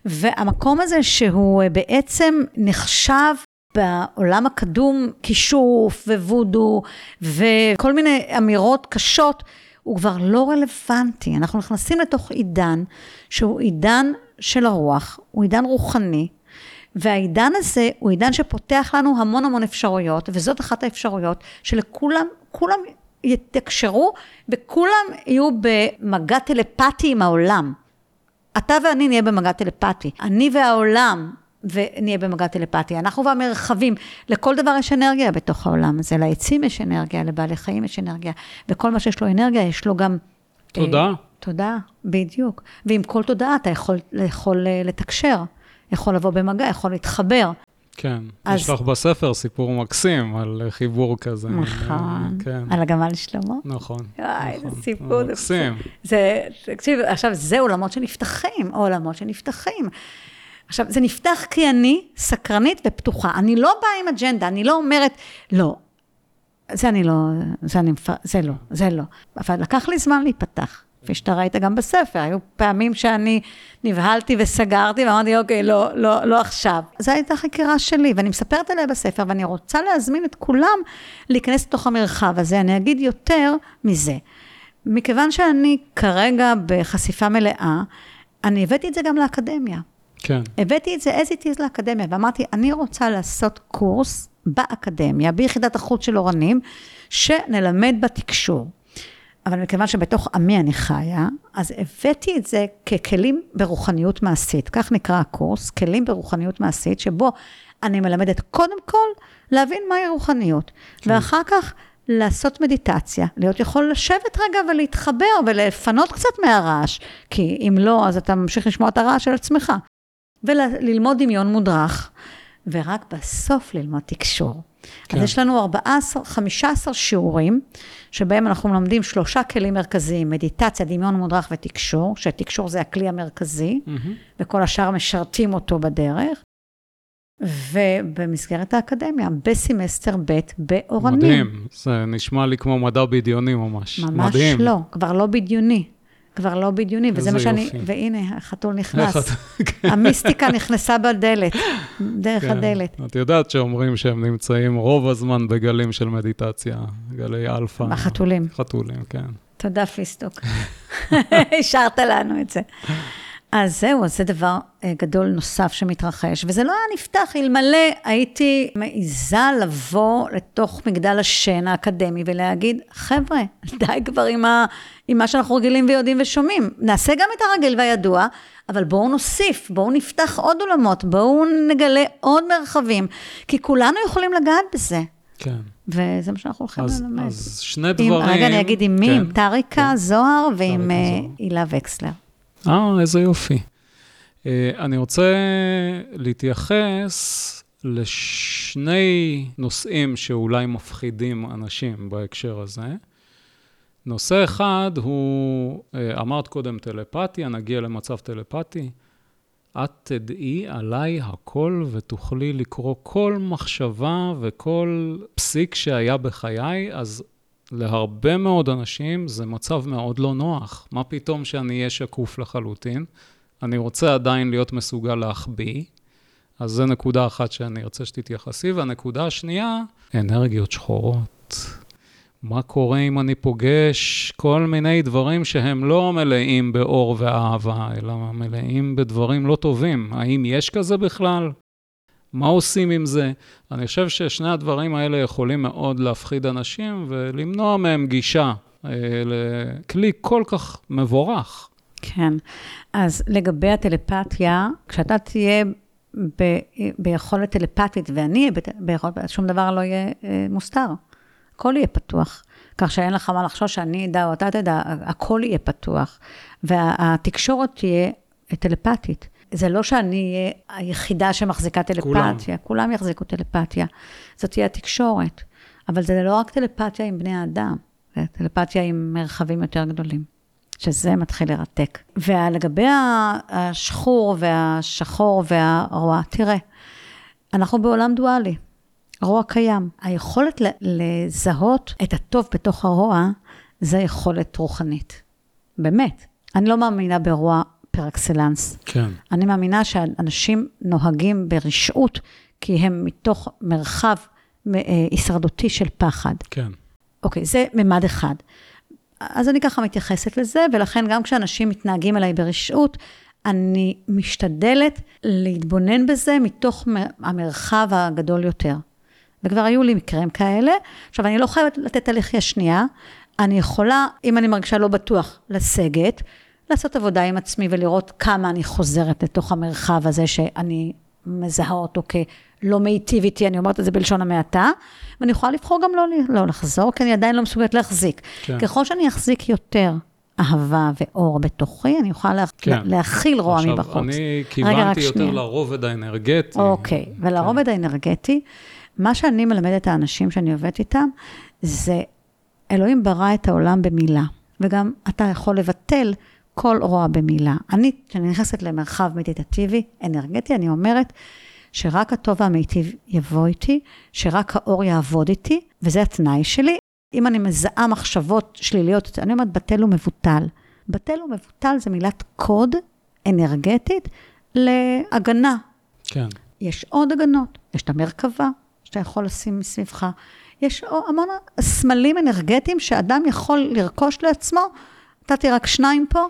והמקום הזה שהוא אה, בעצם נחשב בעולם הקדום כישוף ווודו וכל מיני אמירות קשות, הוא כבר לא רלוונטי. אנחנו נכנסים לתוך עידן שהוא עידן של הרוח, הוא עידן רוחני, והעידן הזה הוא עידן שפותח לנו המון המון אפשרויות, וזאת אחת האפשרויות שלכולם, כולם יתקשרו וכולם יהיו במגע טלפתי עם העולם. אתה ואני נהיה במגע טלפתי. אני והעולם ונהיה במגע טלפתי. אנחנו והמרחבים. לכל דבר יש אנרגיה בתוך העולם הזה. לעצים יש אנרגיה, לבעלי חיים יש אנרגיה. וכל מה שיש לו אנרגיה, יש לו גם... תודה. אה, תודה, בדיוק. ועם כל תודעה אתה יכול, יכול אה, לתקשר, יכול לבוא במגע, יכול להתחבר. כן, אז- יש לך בספר סיפור מקסים על חיבור כזה. נכון. כן, על הגמל שלמה. נכון. וואי, נכון. זה סיפור. מקסים. זה, תקשיב, עכשיו, זה עולמות שנפתחים, עולמות שנפתחים. עכשיו, זה נפתח כי אני סקרנית ופתוחה. אני לא באה עם אג'נדה, אני לא אומרת, לא, זה אני לא, זה, אני, זה לא, זה לא. אבל לקח לי זמן להיפתח. כפי שאתה ראית גם בספר, היו פעמים שאני נבהלתי וסגרתי ואמרתי, אוקיי, לא, לא, לא עכשיו. זו הייתה חקירה שלי, ואני מספרת עליה בספר, ואני רוצה להזמין את כולם להיכנס לתוך המרחב הזה. אני אגיד יותר מזה. מכיוון שאני כרגע בחשיפה מלאה, אני הבאתי את זה גם לאקדמיה. כן, הבאתי את זה as it is לאקדמיה, ואמרתי, אני רוצה לעשות קורס באקדמיה, ביחידת החוץ של אורנים, שנלמד בה תקשור. אבל מכיוון שבתוך עמי אני חיה, אז הבאתי את זה ככלים ברוחניות מעשית. כך נקרא הקורס, כלים ברוחניות מעשית, שבו אני מלמדת קודם כל להבין מהי רוחניות, כן. ואחר כך לעשות מדיטציה, להיות יכול לשבת רגע ולהתחבר ולפנות קצת מהרעש, כי אם לא, אז אתה ממשיך לשמוע את הרעש של עצמך. וללמוד דמיון מודרך, ורק בסוף ללמוד תקשור. כן. אז יש לנו 14, 15 שיעורים, שבהם אנחנו מלמדים שלושה כלים מרכזיים, מדיטציה, דמיון מודרך ותקשור, שתקשור זה הכלי המרכזי, mm-hmm. וכל השאר משרתים אותו בדרך. ובמסגרת האקדמיה, בסמסטר ב' באורנים. מדהים, זה נשמע לי כמו מדע בדיוני ממש. ממש מדהים. לא, כבר לא בדיוני. כבר לא בדיוני, וזה מה שאני... יופי. והנה, (laughs) החתול נכנס. המיסטיקה נכנסה בדלת, דרך כן. הדלת. את יודעת שאומרים שהם נמצאים רוב הזמן בגלים של מדיטציה, גלי אלפא. החתולים. חתולים, כן. תודה, פיסטוק. (laughs) השארת לנו את זה. אז זהו, אז זה דבר אה, גדול נוסף שמתרחש, וזה לא היה נפתח אלמלא הייתי מעיזה לבוא לתוך מגדל השן האקדמי ולהגיד, חבר'ה, (laughs) די כבר עם, ה, עם מה שאנחנו רגילים ויודעים ושומעים. נעשה גם את הרגיל והידוע, אבל בואו נוסיף, בואו נפתח עוד עולמות, בואו נגלה עוד מרחבים, כי כולנו יכולים לגעת בזה. כן. וזה מה שאנחנו הולכים אז, ללמד. אז שני דברים... עם, רגע, אני אגיד עם מי? כן, עם טריקה כן. זוהר ועם אה, הילה וקסלר. אה, איזה יופי. Uh, אני רוצה להתייחס לשני נושאים שאולי מפחידים אנשים בהקשר הזה. נושא אחד הוא, uh, אמרת קודם טלפתיה, נגיע למצב טלפתי. את תדעי עליי הכל ותוכלי לקרוא כל מחשבה וכל פסיק שהיה בחיי, אז להרבה מאוד אנשים זה מצב מאוד לא נוח. מה פתאום שאני אהיה שקוף לחלוטין? אני רוצה עדיין להיות מסוגל להחביא. אז זו נקודה אחת שאני ארצה שתתייחסי. והנקודה השנייה, אנרגיות שחורות. מה קורה אם אני פוגש כל מיני דברים שהם לא מלאים באור ואהבה, אלא מלאים בדברים לא טובים? האם יש כזה בכלל? מה עושים עם זה? אני חושב ששני הדברים האלה יכולים מאוד להפחיד אנשים ולמנוע מהם גישה אה, לכלי כל כך מבורך. כן, אז לגבי הטלפתיה, כשאתה תהיה ב, ביכולת טלפתית ואני אהיה ביכולת, שום דבר לא יהיה אה, מוסתר. הכל יהיה פתוח. כך שאין לך מה לחשוש שאני אדע או אתה תדע, הכל יהיה פתוח. והתקשורת תהיה טלפתית. זה לא שאני אהיה היחידה שמחזיקה טלפתיה, כולם, כולם יחזיקו טלפתיה. זאת תהיה התקשורת. אבל זה לא רק טלפתיה עם בני האדם, זה טלפתיה עם מרחבים יותר גדולים, שזה מתחיל לרתק. ולגבי השחור והשחור והרוע, תראה, אנחנו בעולם דואלי, רוע קיים. היכולת לזהות את הטוב בתוך הרוע, זה יכולת רוחנית. באמת. אני לא מאמינה ברוע פר אקסלנס. כן. אני מאמינה שאנשים נוהגים ברשעות, כי הם מתוך מרחב אה, הישרדותי של פחד. כן. אוקיי, זה ממד אחד. אז אני ככה מתייחסת לזה, ולכן גם כשאנשים מתנהגים אליי ברשעות, אני משתדלת להתבונן בזה מתוך המרחב הגדול יותר. וכבר היו לי מקרים כאלה. עכשיו, אני לא חייבת לתת הליכי השנייה, אני יכולה, אם אני מרגישה לא בטוח, לסגת, לעשות עבודה עם עצמי ולראות כמה אני חוזרת לתוך המרחב הזה שאני מזהה אותו כלא מיטיב איתי, אני אומרת את זה בלשון המעטה, ואני יכולה לבחור גם לא, לא לחזור, כי אני עדיין לא מסוגלת להחזיק. כן. ככל שאני אחזיק יותר אהבה ואור בתוכי, אני יכולה לה, כן. להכיל רוע עכשיו, מבחוץ. עכשיו, אני כיוונתי יותר שנייה. לרובד האנרגטי. אוקיי, ולרובד כן. האנרגטי, מה שאני מלמדת את האנשים שאני עובדת איתם, זה אלוהים ברא את העולם במילה, וגם אתה יכול לבטל כל רוע במילה. אני, כשאני נכנסת למרחב מדיטטיבי, אנרגטי, אני אומרת שרק הטוב והמיטיב יבוא איתי, שרק האור יעבוד איתי, וזה התנאי שלי. אם אני מזהה מחשבות שליליות, אני אומרת בטל ומבוטל. בטל ומבוטל זה מילת קוד אנרגטית להגנה. כן. יש עוד הגנות, יש את המרכבה שאתה יכול לשים מסביבך. יש המון סמלים אנרגטיים שאדם יכול לרכוש לעצמו, נתתי רק שניים פה,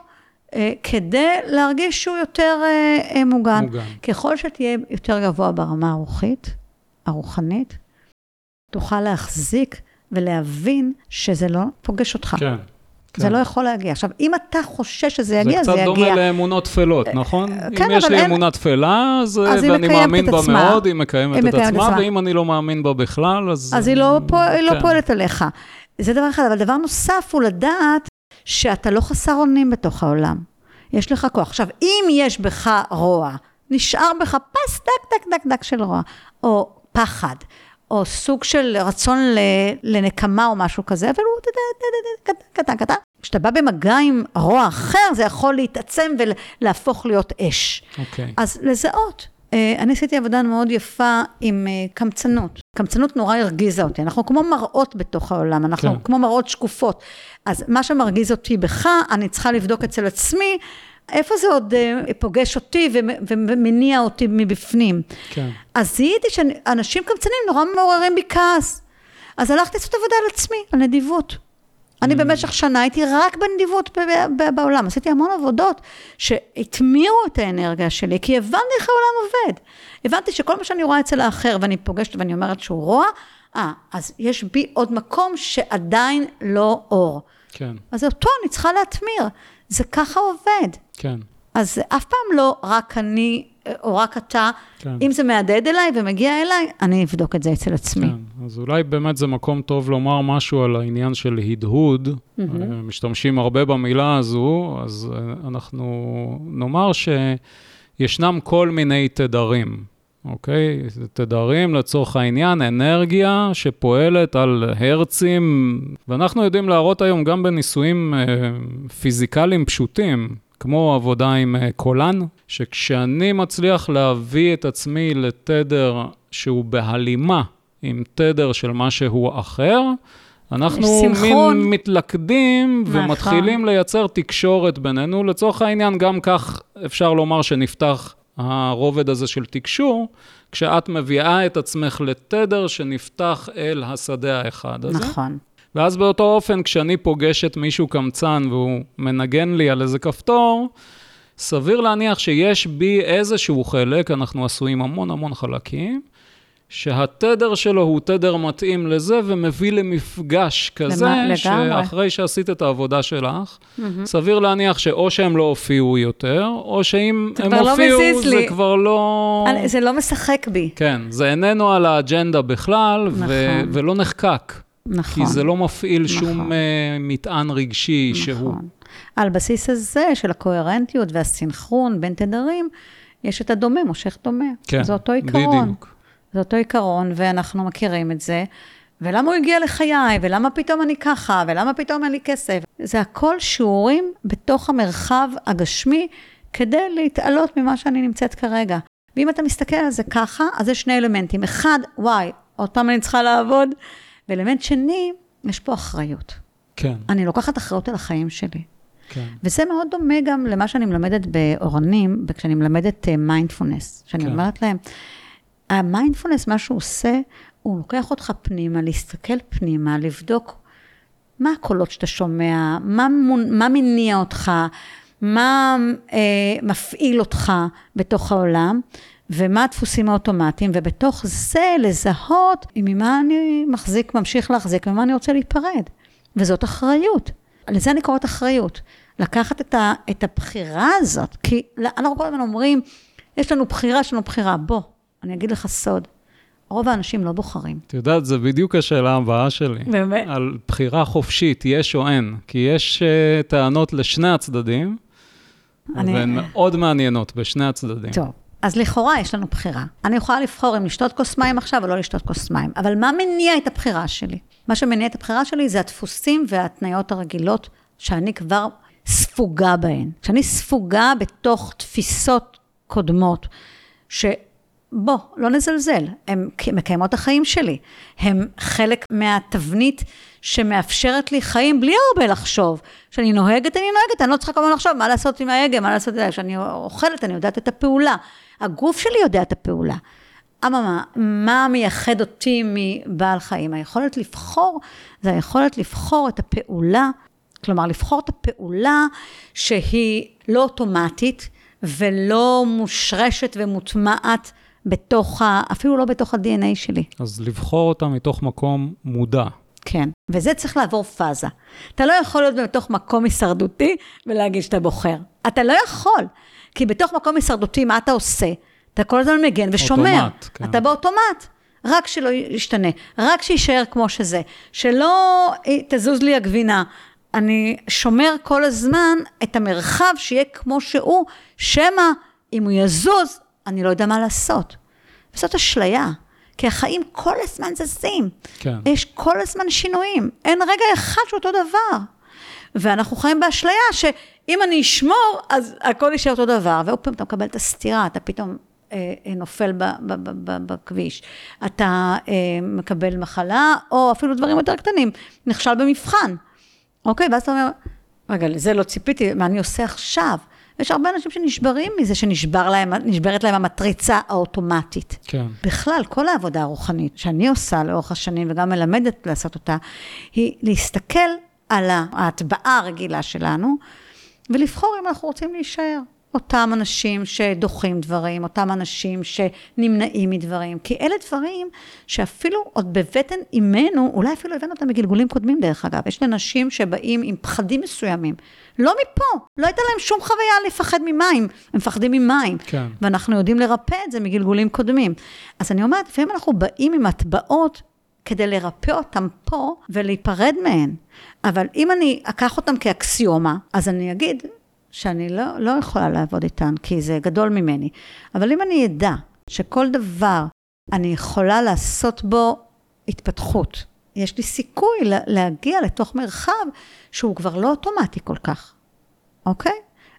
כדי להרגיש שהוא יותר אה, אה, מוגן. מוגן. ככל שתהיה יותר גבוה ברמה הרוחית, הרוחנית, תוכל להחזיק ולהבין שזה לא פוגש אותך. כן. זה כן. לא יכול להגיע. עכשיו, אם אתה חושש שזה יגיע, זה זה קצת דומה יגיע. לאמונות טפלות, נכון? כן, אם יש לי אין- אמונה טפלה, אז, אז ואני מאמין בה עצמה. מאוד, היא מקיימת היא את את עצמה, עצמה. ואם אני לא מאמין בה בכלל, אז... אז היא לא, פוע... היא לא כן. פועלת עליך. זה דבר אחד, אבל דבר נוסף הוא לדעת שאתה לא חסר אונים בתוך העולם. יש לך כוח. עכשיו, אם יש בך רוע, נשאר בך פס דק דק דק דק של רוע, או פחד, או סוג של רצון. לנקמה או משהו כזה, אבל הוא קטן, קטן, קטן. כשאתה בא במגע עם רוע אחר, זה יכול להתעצם ולהפוך להיות אש. אוקיי. אז לזהות. אה, אני עשיתי עבודה מאוד יפה עם אה, קמצנות. קמצנות נורא הרגיזה אותי. אנחנו כמו מראות בתוך העולם, אנחנו כן. כמו מראות שקופות. אז מה שמרגיז אותי בך, אני צריכה לבדוק אצל עצמי, איפה זה עוד אה, פוגש אותי ומ- ומניע אותי מבפנים. כן. אז זיהיתי שאנשים קמצנים נורא מעוררים בי כעס. אז הלכתי לעשות עבודה על עצמי, על נדיבות. אני במשך שנה הייתי רק בנדיבות בעולם, עשיתי המון עבודות שהטמיעו את האנרגיה שלי, כי הבנתי איך העולם עובד. הבנתי שכל מה שאני רואה אצל האחר, ואני פוגשת ואני אומרת שהוא רוע, אה, אז יש בי עוד מקום שעדיין לא אור. כן, אז אותו אני צריכה להטמיר, זה ככה עובד. כן. אז אף פעם לא רק אני או רק אתה. כן. אם זה מהדהד אליי ומגיע אליי, אני אבדוק את זה אצל עצמי. כן, אז אולי באמת זה מקום טוב לומר משהו על העניין של הדהוד. אה, משתמשים הרבה במילה הזו, אז אה, אנחנו נאמר שישנם כל מיני תדרים, אוקיי? תדרים לצורך העניין, אנרגיה שפועלת על הרצים, ואנחנו יודעים להראות היום גם בניסויים אה, פיזיקליים פשוטים, כמו עבודה עם אה, קולן, שכשאני מצליח להביא את עצמי לתדר שהוא בהלימה עם תדר של משהו אחר, אנחנו. מין מתלכדים נכון. ומתחילים לייצר תקשורת בינינו. לצורך העניין, גם כך אפשר לומר שנפתח הרובד הזה של תקשור, כשאת מביאה את עצמך לתדר שנפתח אל השדה האחד הזה. נכון. ואז באותו אופן, כשאני פוגש את מישהו קמצן והוא מנגן לי על איזה כפתור, סביר להניח שיש בי איזשהו חלק, אנחנו עשויים המון המון חלקים, שהתדר שלו הוא תדר מתאים לזה ומביא למפגש כזה, למה- לגמרי. שאחרי שעשית את העבודה שלך, סביר להניח שאו שהם לא הופיעו יותר, או שאם הם לא הופיעו, זה לי. כבר לא... זה לא משחק בי. כן, זה איננו על האג'נדה בכלל, ו- נכון. ולא נחקק. נכון. כי זה לא מפעיל נכון. שום uh, מטען רגשי שהוא. נכון. על בסיס הזה של הקוהרנטיות והסינכרון בין תדרים, יש את הדומה מושך דומה. כן, זה אותו עיקרון. בדיוק. זה אותו עיקרון, ואנחנו מכירים את זה. ולמה הוא הגיע לחיי, ולמה פתאום אני ככה, ולמה פתאום אין לי כסף. זה הכל שיעורים בתוך המרחב הגשמי, כדי להתעלות ממה שאני נמצאת כרגע. ואם אתה מסתכל על זה ככה, אז יש שני אלמנטים. אחד, וואי, עוד פעם אני צריכה לעבוד. ואלמנט שני, יש פה אחריות. כן, אני לוקחת אחריות על החיים שלי. כן. וזה מאוד דומה גם למה שאני מלמדת באורנים, כשאני מלמדת מיינדפולנס, שאני כן. אומרת להם, המיינדפולנס, מה שהוא עושה, הוא לוקח אותך פנימה, להסתכל פנימה, לבדוק מה הקולות שאתה שומע, מה, מונ- מה מניע אותך, מה אה, מפעיל אותך בתוך העולם, ומה הדפוסים האוטומטיים, ובתוך זה לזהות ממה אני מחזיק, ממשיך להחזיק, וממה אני רוצה להיפרד. וזאת אחריות. לזה אני קוראת אחריות. לקחת את, ה, את הבחירה הזאת, כי אנחנו כל הזמן אומרים, יש לנו בחירה, יש לנו בחירה. בוא, אני אגיד לך סוד, רוב האנשים לא בוחרים. את יודעת, זו בדיוק השאלה הבאה שלי. באמת? על בחירה חופשית, יש או אין. כי יש uh, טענות לשני הצדדים, אני- והן מאוד מעניינות בשני הצדדים. טוב, אז לכאורה יש לנו בחירה. אני יכולה לבחור אם לשתות כוס מים עכשיו או לא לשתות כוס מים, אבל מה מניע את הבחירה שלי? מה שמניע את הבחירה שלי זה הדפוסים וההתניות הרגילות שאני כבר ספוגה בהן. כשאני ספוגה בתוך תפיסות קודמות, שבוא, לא נזלזל, הן מקיימות החיים שלי. הן חלק מהתבנית שמאפשרת לי חיים בלי הרבה לחשוב. כשאני נוהגת, אני נוהגת, אני לא צריכה כל הזמן לחשוב מה לעשות עם ההגה, מה לעשות. כשאני אוכלת, אני יודעת את הפעולה. הגוף שלי יודע את הפעולה. אממה, מה מייחד אותי מבעל חיים? היכולת לבחור, זה היכולת לבחור את הפעולה, כלומר, לבחור את הפעולה שהיא לא אוטומטית ולא מושרשת ומוטמעת בתוך ה... אפילו לא בתוך ה-DNA שלי. אז לבחור אותה מתוך מקום מודע. כן, וזה צריך לעבור פאזה. אתה לא יכול להיות בתוך מקום הישרדותי ולהגיד שאתה בוחר. אתה לא יכול, כי בתוך מקום הישרדותי, מה אתה עושה? אתה כל הזמן מגן ושומר. אוטומט, כן. אתה באוטומט. רק שלא ישתנה, רק שיישאר כמו שזה, שלא תזוז לי הגבינה. אני שומר כל הזמן את המרחב שיהיה כמו שהוא, שמא אם הוא יזוז, אני לא יודע מה לעשות. וזאת אשליה, כי החיים כל הזמן זזים. כן. יש כל הזמן שינויים, אין רגע אחד שהוא אותו דבר. ואנחנו חיים באשליה שאם אני אשמור, אז הכל יישאר אותו דבר. ועוד פעם אתה מקבל את הסתירה, אתה פתאום אה, אה, נופל ב, ב, ב, ב, בכביש. אתה אה, מקבל מחלה, או אפילו דברים יותר קטנים, נכשל במבחן. אוקיי? ואז אתה אומר, רגע, לזה לא ציפיתי, מה אני עושה עכשיו? יש הרבה אנשים שנשברים מזה, שנשברת להם, להם המטריצה האוטומטית. כן. בכלל, כל העבודה הרוחנית שאני עושה לאורך השנים, וגם מלמדת לעשות אותה, היא להסתכל על ההטבעה הרגילה שלנו, ולבחור אם אנחנו רוצים להישאר. אותם אנשים שדוחים דברים, אותם אנשים שנמנעים מדברים, כי אלה דברים שאפילו עוד בבטן אימנו, אולי אפילו הבאנו אותם בגלגולים קודמים דרך אגב, יש אנשים שבאים עם פחדים מסוימים, לא מפה, לא הייתה להם שום חוויה לפחד ממים, הם מפחדים ממים, כן. ואנחנו יודעים לרפא את זה מגלגולים קודמים. אז אני אומרת, לפעמים אנחנו באים עם הטבעות כדי לרפא אותם פה ולהיפרד מהן. אבל אם אני אקח אותם כאקסיומה, אז אני אגיד, שאני לא, לא יכולה לעבוד איתן, כי זה גדול ממני. אבל אם אני אדע שכל דבר אני יכולה לעשות בו התפתחות, יש לי סיכוי להגיע לתוך מרחב שהוא כבר לא אוטומטי כל כך, אוקיי?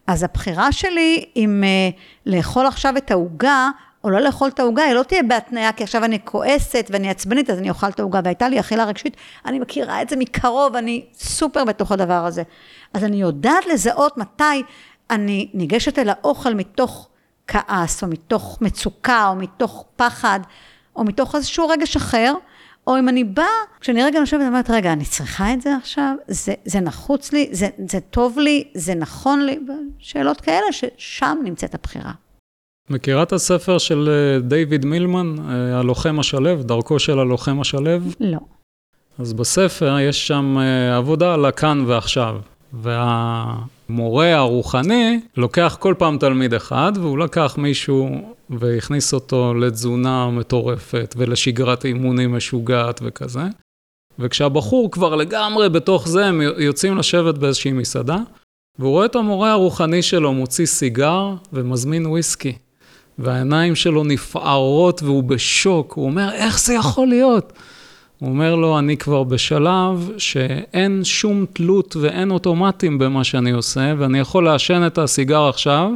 אז הבחירה שלי אם uh, לאכול עכשיו את העוגה, או לא לאכול את העוגה, היא לא תהיה בהתניה, כי עכשיו אני כועסת ואני עצבנית, אז אני אוכל את העוגה. והייתה לי אכילה רגשית, אני מכירה את זה מקרוב, אני סופר בתוך הדבר הזה. אז אני יודעת לזהות מתי אני ניגשת אל האוכל מתוך כעס, או מתוך מצוקה, או מתוך פחד, או מתוך איזשהו רגש אחר, או אם אני באה, כשאני רגע נושבת, אני אומרת, רגע, אני צריכה את זה עכשיו? זה, זה נחוץ לי? זה, זה טוב לי? זה נכון לי? שאלות כאלה, ששם נמצאת הבחירה. מכירה את הספר של אה, דיוויד מילמן, אה, הלוחם השלב, דרכו של הלוחם השלב? לא. אז בספר יש שם אה, עבודה על הכאן ועכשיו. והמורה הרוחני לוקח כל פעם תלמיד אחד, והוא לקח מישהו והכניס אותו לתזונה מטורפת ולשגרת אימונים משוגעת וכזה. וכשהבחור כבר לגמרי בתוך זה, הם יוצאים לשבת באיזושהי מסעדה, והוא רואה את המורה הרוחני שלו מוציא סיגר ומזמין וויסקי. והעיניים שלו נפערות והוא בשוק, הוא אומר, איך זה יכול להיות? הוא אומר לו, אני כבר בשלב שאין שום תלות ואין אוטומטים במה שאני עושה, ואני יכול לעשן את הסיגר עכשיו,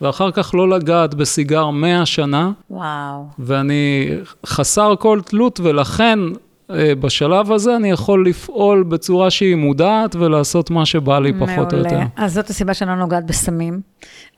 ואחר כך לא לגעת בסיגר 100 שנה. וואו. ואני חסר כל תלות, ולכן בשלב הזה אני יכול לפעול בצורה שהיא מודעת ולעשות מה שבא לי פחות מעולה. או יותר. מעולה. אז זאת הסיבה שאני לא נוגעת בסמים.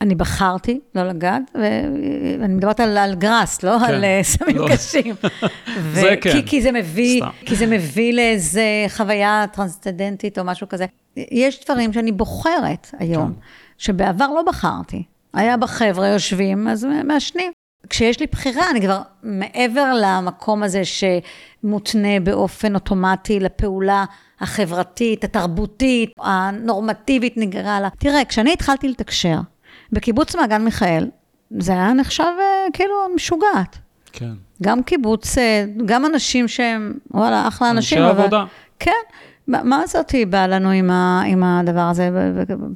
אני בחרתי לא לגעת, ואני מדברת על, על גראס, לא כן. על אה, סמים לא. קשים. (laughs) ו- זה כן. כי, כי זה מביא, כי זה מביא לאיזה חוויה טרנסצדנטית או משהו כזה. יש דברים שאני בוחרת היום, כן. שבעבר לא בחרתי. היה בחבר'ה יושבים, אז מעשנים. כשיש לי בחירה, אני כבר מעבר למקום הזה שמותנה באופן אוטומטי לפעולה החברתית, התרבותית, הנורמטיבית נגרע לה. תראה, כשאני התחלתי לתקשר בקיבוץ מעגן מיכאל, זה היה נחשב אה, כאילו משוגעת. כן. גם קיבוץ, אה, גם אנשים שהם, וואלה, אחלה אנשים. אנשי עבודה. כן. מה זאתי באה לנו עם, ה, עם הדבר הזה,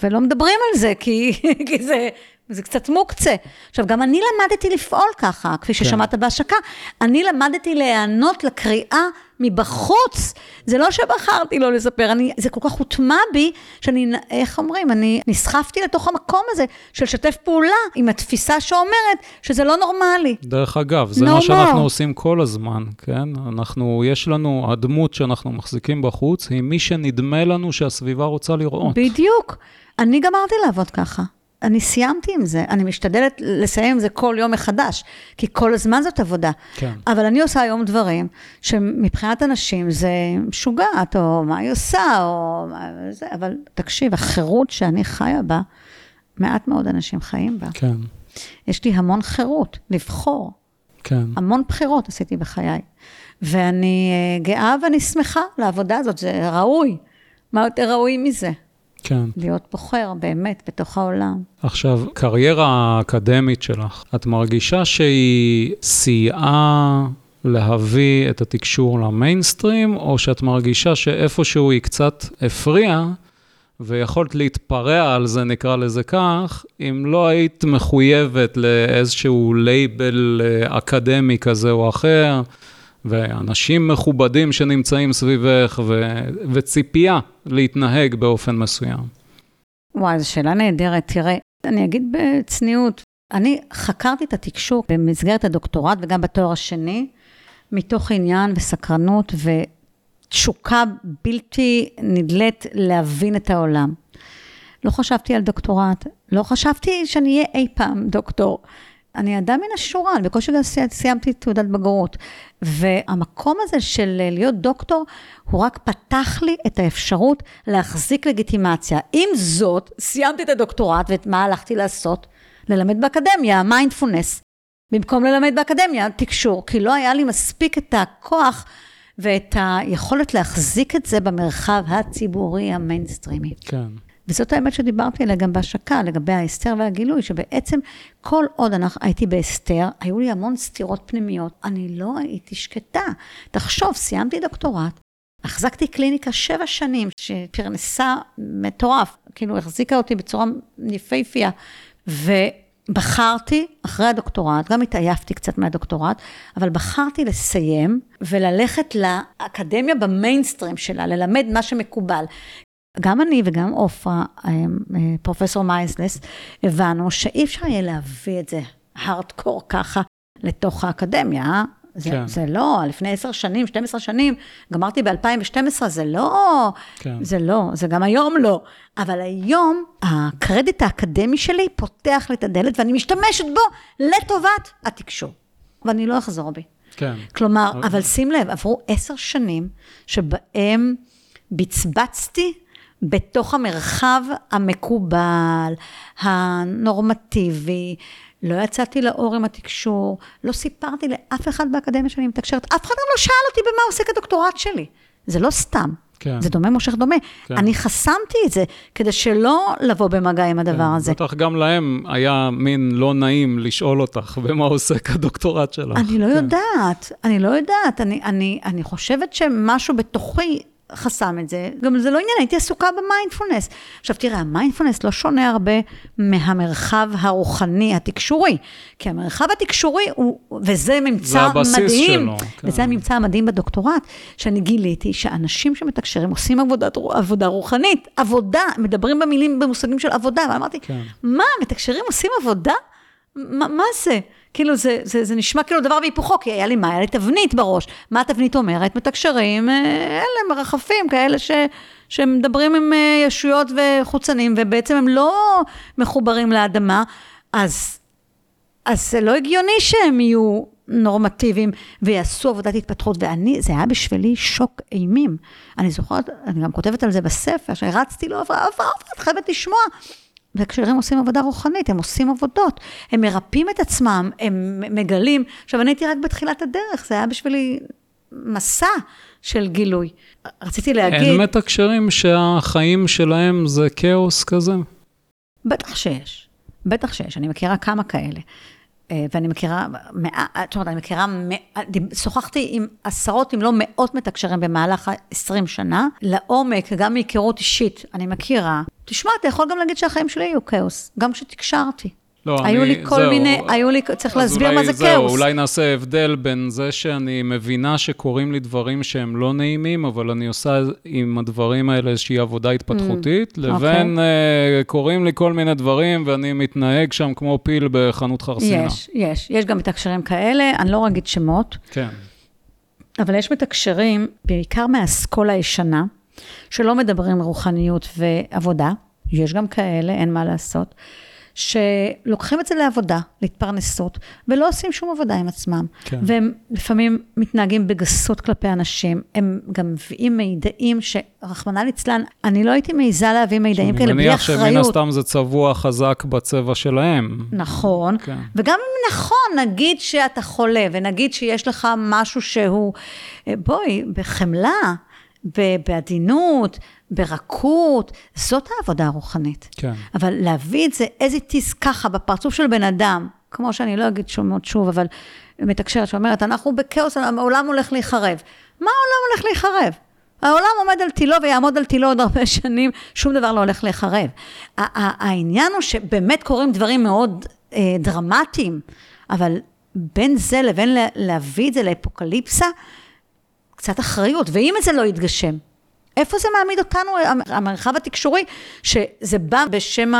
ולא מדברים על זה, כי, (laughs) כי זה זה קצת מוקצה. עכשיו, גם אני למדתי לפעול ככה, כפי כן. ששמעת כן. בהשקה. אני למדתי להיענות לקריאה מבחוץ. זה לא שבחרתי לא לספר, אני, זה כל כך הוטמע בי, שאני, איך אומרים, אני נסחפתי לתוך המקום הזה של לשתף פעולה עם התפיסה שאומרת שזה לא נורמלי. דרך אגב, זה no מה שאנחנו more. עושים כל הזמן, כן? אנחנו, יש לנו, הדמות שאנחנו מחזיקים בחוץ, היא מי שנדמה לנו שהסביבה רוצה לראות. בדיוק. אני גמרתי לעבוד ככה. אני סיימתי עם זה, אני משתדלת לסיים עם זה כל יום מחדש, כי כל הזמן זאת עבודה. כן. אבל אני עושה היום דברים שמבחינת אנשים זה משוגעת, או מה היא עושה, או מה זה, אבל תקשיב, החירות שאני חיה בה, מעט מאוד אנשים חיים בה. כן. יש לי המון חירות לבחור. כן. המון בחירות עשיתי בחיי. ואני אה, גאה ואני שמחה לעבודה הזאת, זה ראוי. מה יותר ראוי מזה? כן. להיות בוחר באמת בתוך העולם. עכשיו, קריירה האקדמית שלך, את מרגישה שהיא סייעה להביא את התקשור למיינסטרים, או שאת מרגישה שאיפשהו היא קצת הפריעה, ויכולת להתפרע על זה, נקרא לזה כך, אם לא היית מחויבת לאיזשהו לייבל אה, אקדמי כזה או אחר, ואנשים מכובדים שנמצאים סביבך, ו- וציפייה להתנהג באופן מסוים. וואי, זו שאלה נהדרת. תראה, אני אגיד בצניעות, אני חקרתי את התקשור במסגרת הדוקטורט וגם בתואר השני, מתוך עניין וסקרנות ותשוקה בלתי נדלית להבין את העולם. לא חשבתי על דוקטורט, לא חשבתי שאני אהיה אי פעם דוקטור. אני אדם מן השורה, אני בקושי גם סיימתי תעודת בגרות. והמקום הזה של להיות דוקטור, הוא רק פתח לי את האפשרות להחזיק לגיטימציה. עם זאת, סיימתי את הדוקטורט, ומה הלכתי לעשות? ללמד באקדמיה, מיינדפולנס. במקום ללמד באקדמיה, תקשור, כי לא היה לי מספיק את הכוח ואת היכולת להחזיק את זה במרחב הציבורי המיינסטרימי. כן. וזאת האמת שדיברתי עליה גם בהשקה, לגבי ההסתר והגילוי, שבעצם כל עוד אנחנו, הייתי בהסתר, היו לי המון סתירות פנימיות, אני לא הייתי שקטה. תחשוב, סיימתי דוקטורט, החזקתי קליניקה שבע שנים, שפרנסה מטורף, כאילו החזיקה אותי בצורה יפהפייה, ובחרתי, אחרי הדוקטורט, גם התעייפתי קצת מהדוקטורט, אבל בחרתי לסיים וללכת לאקדמיה במיינסטרים שלה, ללמד מה שמקובל. גם אני וגם עופרה, אה, אה, פרופסור מייסלס, הבנו שאי אפשר יהיה להביא את זה הארדקור ככה לתוך האקדמיה. זה, כן. זה לא, לפני עשר שנים, 12 שנים, גמרתי ב-2012, זה לא, כן. זה לא, זה גם היום לא. אבל היום, הקרדיט האקדמי שלי פותח לי את הדלת, ואני משתמשת בו לטובת התקשור. ואני לא אחזור בי. כן. כלומר, אבל שים לב, עברו עשר שנים שבהם בצבצתי בתוך המרחב המקובל, הנורמטיבי. לא יצאתי לאור עם התקשור, לא סיפרתי לאף אחד באקדמיה שאני מתקשרת, אף אחד גם לא שאל אותי במה עוסק הדוקטורט שלי. זה לא סתם. כן. זה דומה מושך דומה. כן. אני חסמתי את זה כדי שלא לבוא במגע עם הדבר כן. הזה. בטח גם להם היה מין לא נעים לשאול אותך במה עוסק הדוקטורט שלך. אני לא כן. יודעת, אני לא יודעת. אני, אני, אני חושבת שמשהו בתוכי חסם את זה. גם זה לא עניין, הייתי עסוקה במיינדפולנס. עכשיו תראה, המיינדפולנס לא שונה הרבה מהמרחב הרוחני, התקשורי. כי המרחב התקשורי הוא, וזה ממצא מדהים. שלו, כן. וזה הממצא המדהים בדוקטורט, שאני גיליתי שאנשים שמתקשרים עושים עבודת, עבודה רוחנית. עבודה, מדברים במילים, במושגים של עבודה. ואמרתי, כן. מה, מתקשרים עושים עבודה? מה, מה זה? כאילו, זה, זה, זה נשמע כאילו דבר והיפוכו, כי היה לי מה? היה לי תבנית בראש. מה התבנית אומרת? מתקשרים, אה, אלה מרחפים כאלה ש, שמדברים עם אה, ישויות וחוצנים, ובעצם הם לא מחוברים לאדמה, אז, אז זה לא הגיוני שהם יהיו נורמטיביים ויעשו עבודת התפתחות, ואני, זה היה בשבילי שוק אימים. אני זוכרת, אני גם כותבת על זה בספר, שהרצתי לו, עברה, עברה, את חייבת לשמוע. וכשהם עושים עבודה רוחנית, הם עושים עבודות, הם מרפאים את עצמם, הם מגלים. עכשיו, אני הייתי רק בתחילת הדרך, זה היה בשבילי מסע של גילוי. רציתי להגיד... אין מתקשרים שהחיים שלהם זה כאוס כזה? בטח שיש, בטח שיש, אני מכירה כמה כאלה. אה, ואני מכירה, זאת אומרת, אני מכירה, שוחחתי עם עשרות, אם לא מאות מתקשרים במהלך ה-20 שנה, לעומק, גם מהיכרות אישית, אני מכירה. תשמע, אתה יכול גם להגיד שהחיים שלי היו כאוס, גם כשתקשרתי. לא, היו אני, לי כל זהו, מיני, היו לי, צריך להסביר מה זה זהו, כאוס. אולי נעשה הבדל בין זה שאני מבינה שקורים לי דברים שהם לא נעימים, אבל אני עושה עם הדברים האלה איזושהי עבודה התפתחותית, mm, לבין okay. uh, קורים לי כל מיני דברים ואני מתנהג שם כמו פיל בחנות חרסינה. יש, יש, יש גם מתקשרים כאלה, אני לא אגיד שמות. כן. אבל יש מתקשרים, בעיקר מהאסכולה הישנה, שלא מדברים רוחניות ועבודה, יש גם כאלה, אין מה לעשות. שלוקחים את זה לעבודה, להתפרנסות, ולא עושים שום עבודה עם עצמם. כן. והם לפעמים מתנהגים בגסות כלפי אנשים, הם גם מביאים מידעים שרחמנא ליצלן, אני לא הייתי מעיזה להביא מידעים כאלה בלי אני אחריות. מניח שמן הסתם זה צבוע חזק בצבע שלהם. נכון, כן. וגם אם נכון, נגיד שאתה חולה, ונגיד שיש לך משהו שהוא, אה, בואי, בחמלה, בעדינות, ברכות, זאת העבודה הרוחנית. כן. אבל להביא את זה as it is ככה בפרצוף של בן אדם, כמו שאני לא אגיד שומעות שוב, אבל מתקשרת שאומרת, אנחנו בכאוס, העולם הולך להיחרב. מה העולם הולך להיחרב? העולם עומד על תילו ויעמוד על תילו עוד הרבה (laughs) שנים, שום דבר לא הולך להיחרב. העניין הוא שבאמת קורים דברים מאוד אה, דרמטיים, אבל בין זה לבין לה- להביא את זה לאפוקליפסה, קצת אחריות, ואם זה לא יתגשם, איפה זה מעמיד אותנו, המרחב התקשורי, שזה בא בשם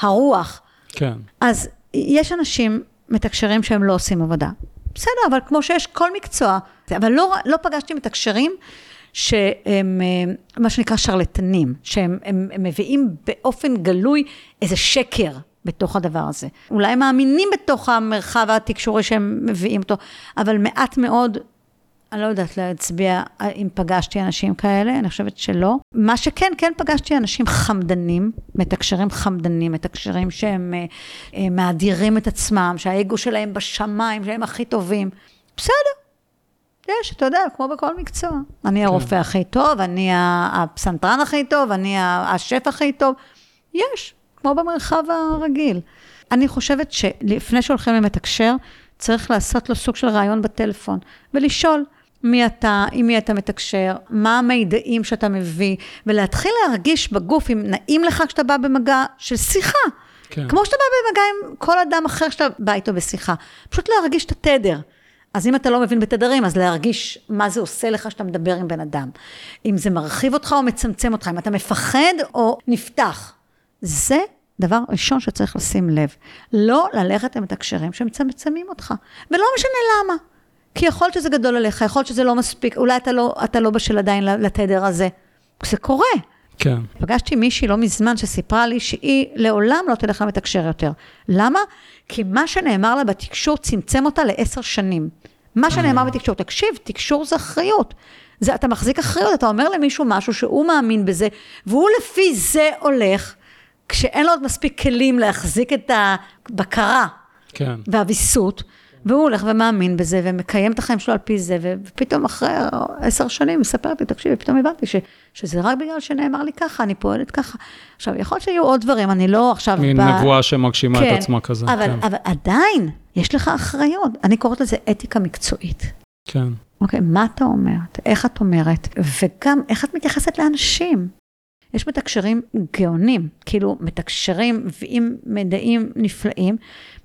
הרוח. כן. אז יש אנשים מתקשרים שהם לא עושים עבודה. בסדר, אבל כמו שיש כל מקצוע, אבל לא, לא פגשתי מתקשרים שהם אה, מה שנקרא שרלטנים, שהם הם, הם מביאים באופן גלוי איזה שקר בתוך הדבר הזה. אולי הם מאמינים בתוך המרחב התקשורי שהם מביאים אותו, אבל מעט מאוד אני לא יודעת להצביע אם פגשתי אנשים כאלה, אני חושבת שלא. מה שכן, כן פגשתי אנשים חמדנים, מתקשרים חמדנים, מתקשרים שהם אה, אה, מאדירים את עצמם, שהאגו שלהם בשמיים, שהם הכי טובים. בסדר, יש, אתה יודע, כמו בכל מקצוע. אני הרופא הכי טוב, אני הפסנתרן הכי טוב, אני השף הכי טוב. יש, כמו במרחב הרגיל. אני חושבת שלפני שהולכים למתקשר, צריך לעשות לו סוג של ראיון בטלפון, ולשאול מי אתה, עם מי אתה מתקשר, מה המידעים שאתה מביא, ולהתחיל להרגיש בגוף אם נעים לך כשאתה בא במגע של שיחה. כן. כמו שאתה בא במגע עם כל אדם אחר שאתה בא איתו בשיחה. פשוט להרגיש את התדר. אז אם אתה לא מבין בתדרים, אז להרגיש מה זה עושה לך שאתה מדבר עם בן אדם. אם זה מרחיב אותך או מצמצם אותך, אם אתה מפחד או נפתח. זה דבר ראשון שצריך לשים לב. לא ללכת למתקשרים שמצמצמים אותך. ולא משנה למה. כי יכול להיות שזה גדול עליך, יכול להיות שזה לא מספיק, אולי אתה לא, אתה לא בשל עדיין לתדר הזה. זה קורה. כן. פגשתי מישהי לא מזמן שסיפרה לי שהיא לעולם לא תלך למתקשר יותר. למה? כי מה שנאמר לה בתקשור צמצם אותה לעשר שנים. מה שנאמר בתקשור, תקשיב, תקשור זה אחריות. זה, אתה מחזיק אחריות, אתה אומר למישהו משהו שהוא מאמין בזה, והוא לפי זה הולך, כשאין לו עוד מספיק כלים להחזיק את הבקרה כן. והוויסות, והוא הולך ומאמין בזה, ומקיים את החיים שלו על פי זה, ופתאום אחרי עשר שנים היא מספרת לי, תקשיבי, פתאום הבנתי ש, שזה רק בגלל שנאמר לי ככה, אני פועלת ככה. עכשיו, יכול להיות שיהיו עוד דברים, אני לא עכשיו... מין בא... נבואה שמגשימה כן, את עצמה כזה. אבל, כן. אבל עדיין, יש לך אחריות. אני קוראת לזה אתיקה מקצועית. כן. אוקיי, מה אתה אומרת? איך את אומרת? וגם, איך את מתייחסת לאנשים? יש מתקשרים גאונים, כאילו מתקשרים ועם מידעים נפלאים,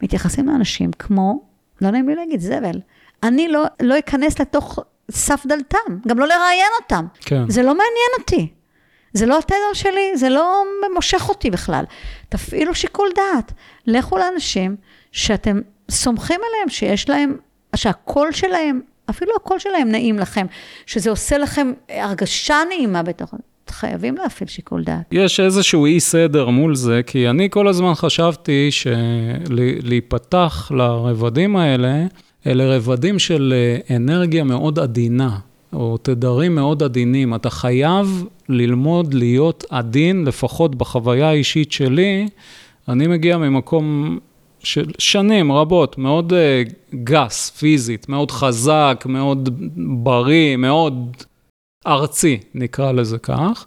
מתייחסים לאנשים כמו, לא נעים לי להגיד, זבל. אני לא, לא אכנס לתוך סף דלתם, גם לא לראיין אותם. כן. זה לא מעניין אותי. זה לא התדר שלי, זה לא מושך אותי בכלל. תפעילו שיקול דעת. לכו לאנשים שאתם סומכים עליהם, שיש להם, שהקול שלהם, אפילו הקול שלהם נעים לכם, שזה עושה לכם הרגשה נעימה בתוך... חייבים להפעיל שיקול דעת. יש איזשהו אי סדר מול זה, כי אני כל הזמן חשבתי שלהיפתח לרבדים האלה, אלה רבדים של אה, אנרגיה מאוד עדינה, או תדרים מאוד עדינים. אתה חייב ללמוד להיות עדין, לפחות בחוויה האישית שלי. אני מגיע ממקום של שנים רבות, מאוד uh, גס, פיזית, מאוד חזק, מאוד בריא, מאוד ארצי, נקרא לזה כך.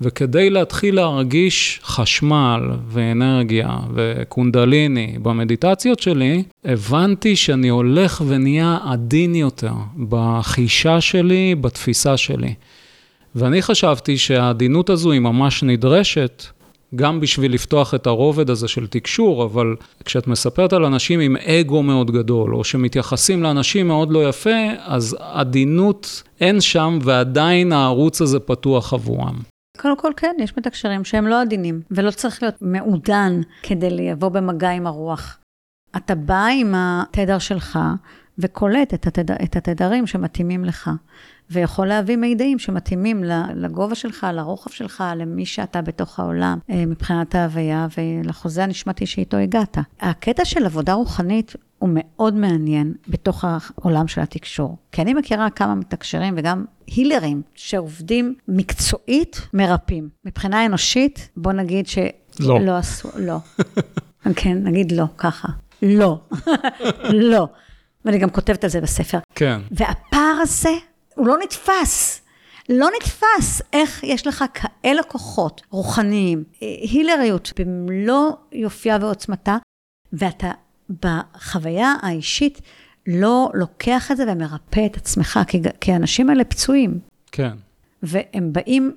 וכדי להתחיל להרגיש חשמל ואנרגיה וקונדליני במדיטציות שלי, הבנתי שאני הולך ונהיה עדין יותר בחישה שלי, בתפיסה שלי. ואני חשבתי שהעדינות הזו היא ממש נדרשת, גם בשביל לפתוח את הרובד הזה של תקשור, אבל כשאת מספרת על אנשים עם אגו מאוד גדול, או שמתייחסים לאנשים מאוד לא יפה, אז עדינות אין שם, ועדיין הערוץ הזה פתוח עבורם. קודם כל, כן, יש מתקשרים שהם לא עדינים, ולא צריך להיות מעודן כדי לבוא במגע עם הרוח. אתה בא עם התדר שלך וקולט את, התדר, את התדרים שמתאימים לך. ויכול להביא מידעים שמתאימים לגובה שלך, לרוחב שלך, למי שאתה בתוך העולם, אה, מבחינת ההוויה ולחוזה הנשמתי שאיתו הגעת. הקטע של עבודה רוחנית הוא מאוד מעניין בתוך העולם של התקשור. כי אני מכירה כמה מתקשרים וגם הילרים שעובדים מקצועית מרפאים. מבחינה אנושית, בוא נגיד ש... לא. לא עשו, לא. כן, נגיד לא, ככה. לא. (laughs) לא. ואני גם כותבת על זה בספר. כן. והפער הזה, הוא לא נתפס. לא נתפס איך יש לך כאלה כוחות רוחניים, הילריות במלוא יופייה ועוצמתה, ואתה בחוויה האישית לא לוקח את זה ומרפא את עצמך, כי, כי האנשים האלה פצועים. כן. והם באים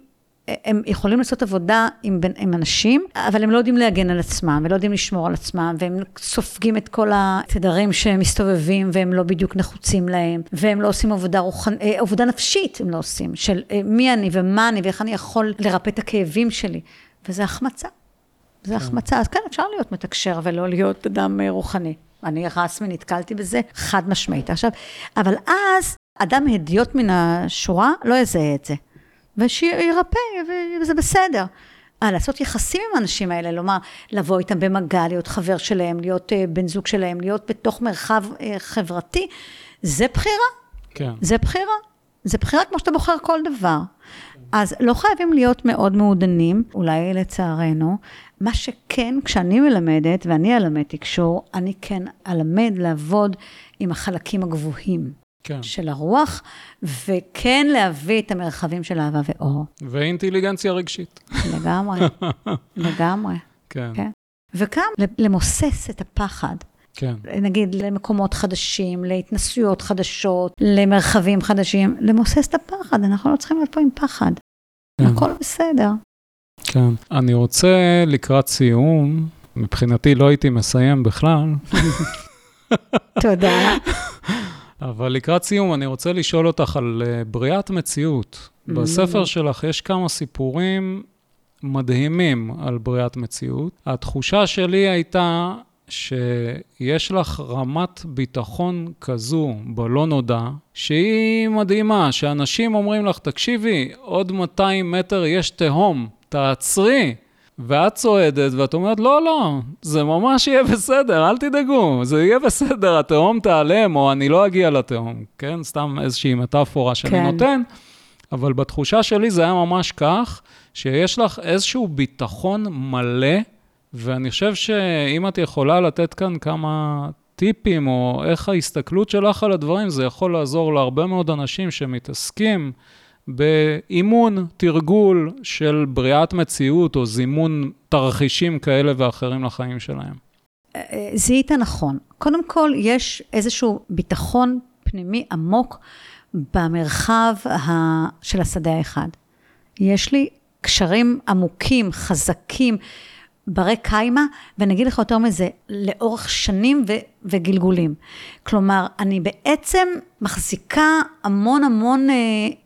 הם יכולים לעשות עבודה עם, עם אנשים, אבל הם לא יודעים להגן על עצמם, ולא יודעים לשמור על עצמם, והם סופגים את כל התדרים שהם מסתובבים, והם לא בדיוק נחוצים להם, והם לא עושים עבודה, רוחנ... אה, עבודה נפשית, הם לא עושים, של אה, מי אני ומה אני, ואיך אני יכול לרפא את הכאבים שלי. וזה החמצה. זה כן. החמצה. אז כן, אפשר להיות מתקשר ולא להיות אדם אה, רוחני. אני רסמי נתקלתי בזה חד משמעית. עכשיו, אבל אז, אדם הדיוט מן השורה לא יזהה את זה. ושירפא, וזה בסדר. אה, לעשות יחסים עם האנשים האלה, לומר, לבוא איתם במגע, להיות חבר שלהם, להיות uh, בן זוג שלהם, להיות בתוך מרחב uh, חברתי, זה בחירה. כן. זה בחירה. זה בחירה כמו שאתה בוחר כל דבר. אז לא חייבים להיות מאוד מעודנים, אולי לצערנו. מה שכן, כשאני מלמדת, ואני אלמד תקשור, אני כן אלמד לעבוד עם החלקים הגבוהים. כן. של הרוח, וכן להביא את המרחבים של אהבה ואור. ואינטליגנציה רגשית. לגמרי, (laughs) לגמרי. כן. כן. וגם למוסס את הפחד. כן. נגיד למקומות חדשים, להתנסויות חדשות, למרחבים חדשים, למוסס את הפחד, אנחנו לא צריכים להיות פה עם פחד. כן. הכל בסדר. כן. אני רוצה לקראת סיום, מבחינתי לא הייתי מסיים בכלל. תודה. (laughs) אבל לקראת סיום, אני רוצה לשאול אותך על uh, בריאת מציאות. Mm-hmm. בספר שלך יש כמה סיפורים מדהימים על בריאת מציאות. התחושה שלי הייתה שיש לך רמת ביטחון כזו בלא נודע, שהיא מדהימה, שאנשים אומרים לך, תקשיבי, עוד 200 מטר יש תהום, תעצרי. ואת צועדת, ואת אומרת, לא, לא, זה ממש יהיה בסדר, אל תדאגו, זה יהיה בסדר, התהום תיעלם, או אני לא אגיע לתהום, כן? סתם איזושהי מטאפורה שאני כן. נותן, אבל בתחושה שלי זה היה ממש כך, שיש לך איזשהו ביטחון מלא, ואני חושב שאם את יכולה לתת כאן כמה טיפים, או איך ההסתכלות שלך על הדברים, זה יכול לעזור להרבה מאוד אנשים שמתעסקים באימון, תרגול של בריאת מציאות או זימון תרחישים כאלה ואחרים לחיים שלהם. אה, אה, זיהית נכון. קודם כל, יש איזשהו ביטחון פנימי עמוק במרחב של השדה האחד. יש לי קשרים עמוקים, חזקים, ברי קיימא, ואני אגיד לך יותר מזה, לאורך שנים ו- וגלגולים. כלומר, אני בעצם מחזיקה המון המון אה,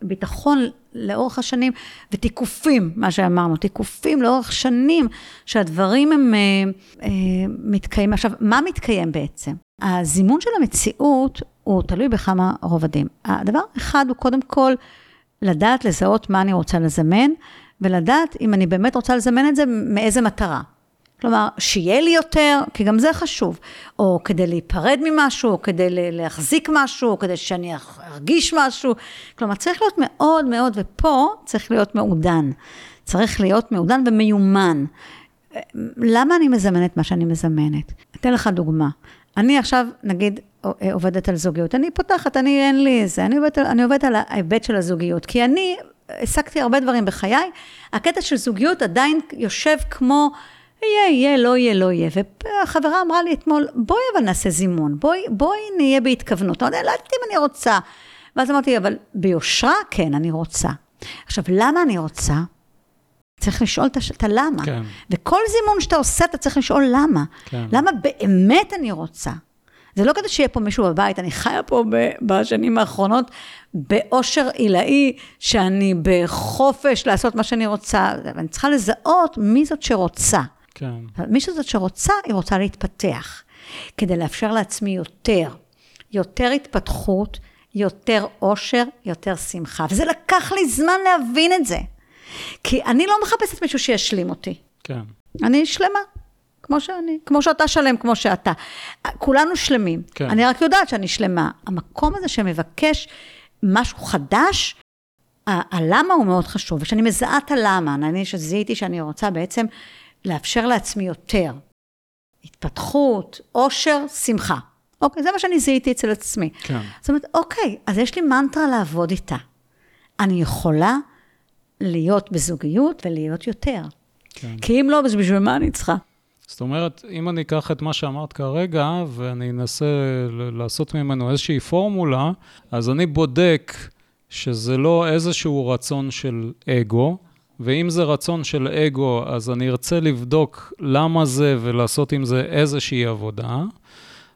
ביטחון לאורך השנים, ותיקופים, מה שאמרנו, תיקופים לאורך שנים, שהדברים הם אה, אה, מתקיימים. עכשיו, מה מתקיים בעצם? הזימון של המציאות הוא תלוי בכמה רובדים. הדבר אחד הוא קודם כל לדעת לזהות מה אני רוצה לזמן, ולדעת אם אני באמת רוצה לזמן את זה, מאיזה מטרה. כלומר, שיהיה לי יותר, כי גם זה חשוב, או כדי להיפרד ממשהו, או כדי להחזיק משהו, או כדי שאני ארגיש משהו. כלומר, צריך להיות מאוד מאוד, ופה צריך להיות מעודן. צריך להיות מעודן ומיומן. למה אני מזמנת מה שאני מזמנת? אתן לך דוגמה. אני עכשיו, נגיד, עובדת על זוגיות. אני פותחת, אני, אין לי איזה, אני עובדת, אני עובדת על ההיבט של הזוגיות. כי אני העסקתי הרבה דברים בחיי, הקטע של זוגיות עדיין יושב כמו... יהיה, יהיה, לא יהיה, לא יהיה. והחברה אמרה לי אתמול, בואי אבל נעשה זימון, בואי, בואי נהיה בהתכוונות. אמרתי, לא יודעת אם אני רוצה. ואז אמרתי, אבל ביושרה, כן, אני רוצה. עכשיו, למה אני רוצה? צריך לשאול את הלמה. כן. וכל זימון שאתה עושה, אתה צריך לשאול למה. כן. למה באמת אני רוצה? זה לא כדי שיהיה פה מישהו בבית, אני חיה פה בשנים האחרונות באושר עילאי, שאני בחופש לעשות מה שאני רוצה, ואני צריכה לזהות מי זאת שרוצה. כן. מי שזאת שרוצה, היא רוצה להתפתח. כדי לאפשר לעצמי יותר, יותר התפתחות, יותר אושר, יותר שמחה. וזה לקח לי זמן להבין את זה. כי אני לא מחפשת מישהו שישלים אותי. כן. אני שלמה, כמו שאני, כמו שאתה שלם, כמו שאתה. כולנו שלמים. כן. אני רק יודעת שאני שלמה. המקום הזה שמבקש משהו חדש, ה- הלמה הוא מאוד חשוב. וכשאני מזהה את הלמה, אני שזיהיתי שאני רוצה בעצם לאפשר לעצמי יותר. התפתחות, אושר, שמחה. אוקיי, זה מה שאני זיהיתי אצל עצמי. כן. זאת אומרת, אוקיי, אז יש לי מנטרה לעבוד איתה. אני יכולה להיות בזוגיות ולהיות יותר. כן. כי אם לא, אז בשביל מה אני צריכה? זאת אומרת, אם אני אקח את מה שאמרת כרגע, ואני אנסה לעשות ממנו איזושהי פורמולה, אז אני בודק שזה לא איזשהו רצון של אגו, ואם זה רצון של אגו, אז אני ארצה לבדוק למה זה ולעשות עם זה איזושהי עבודה.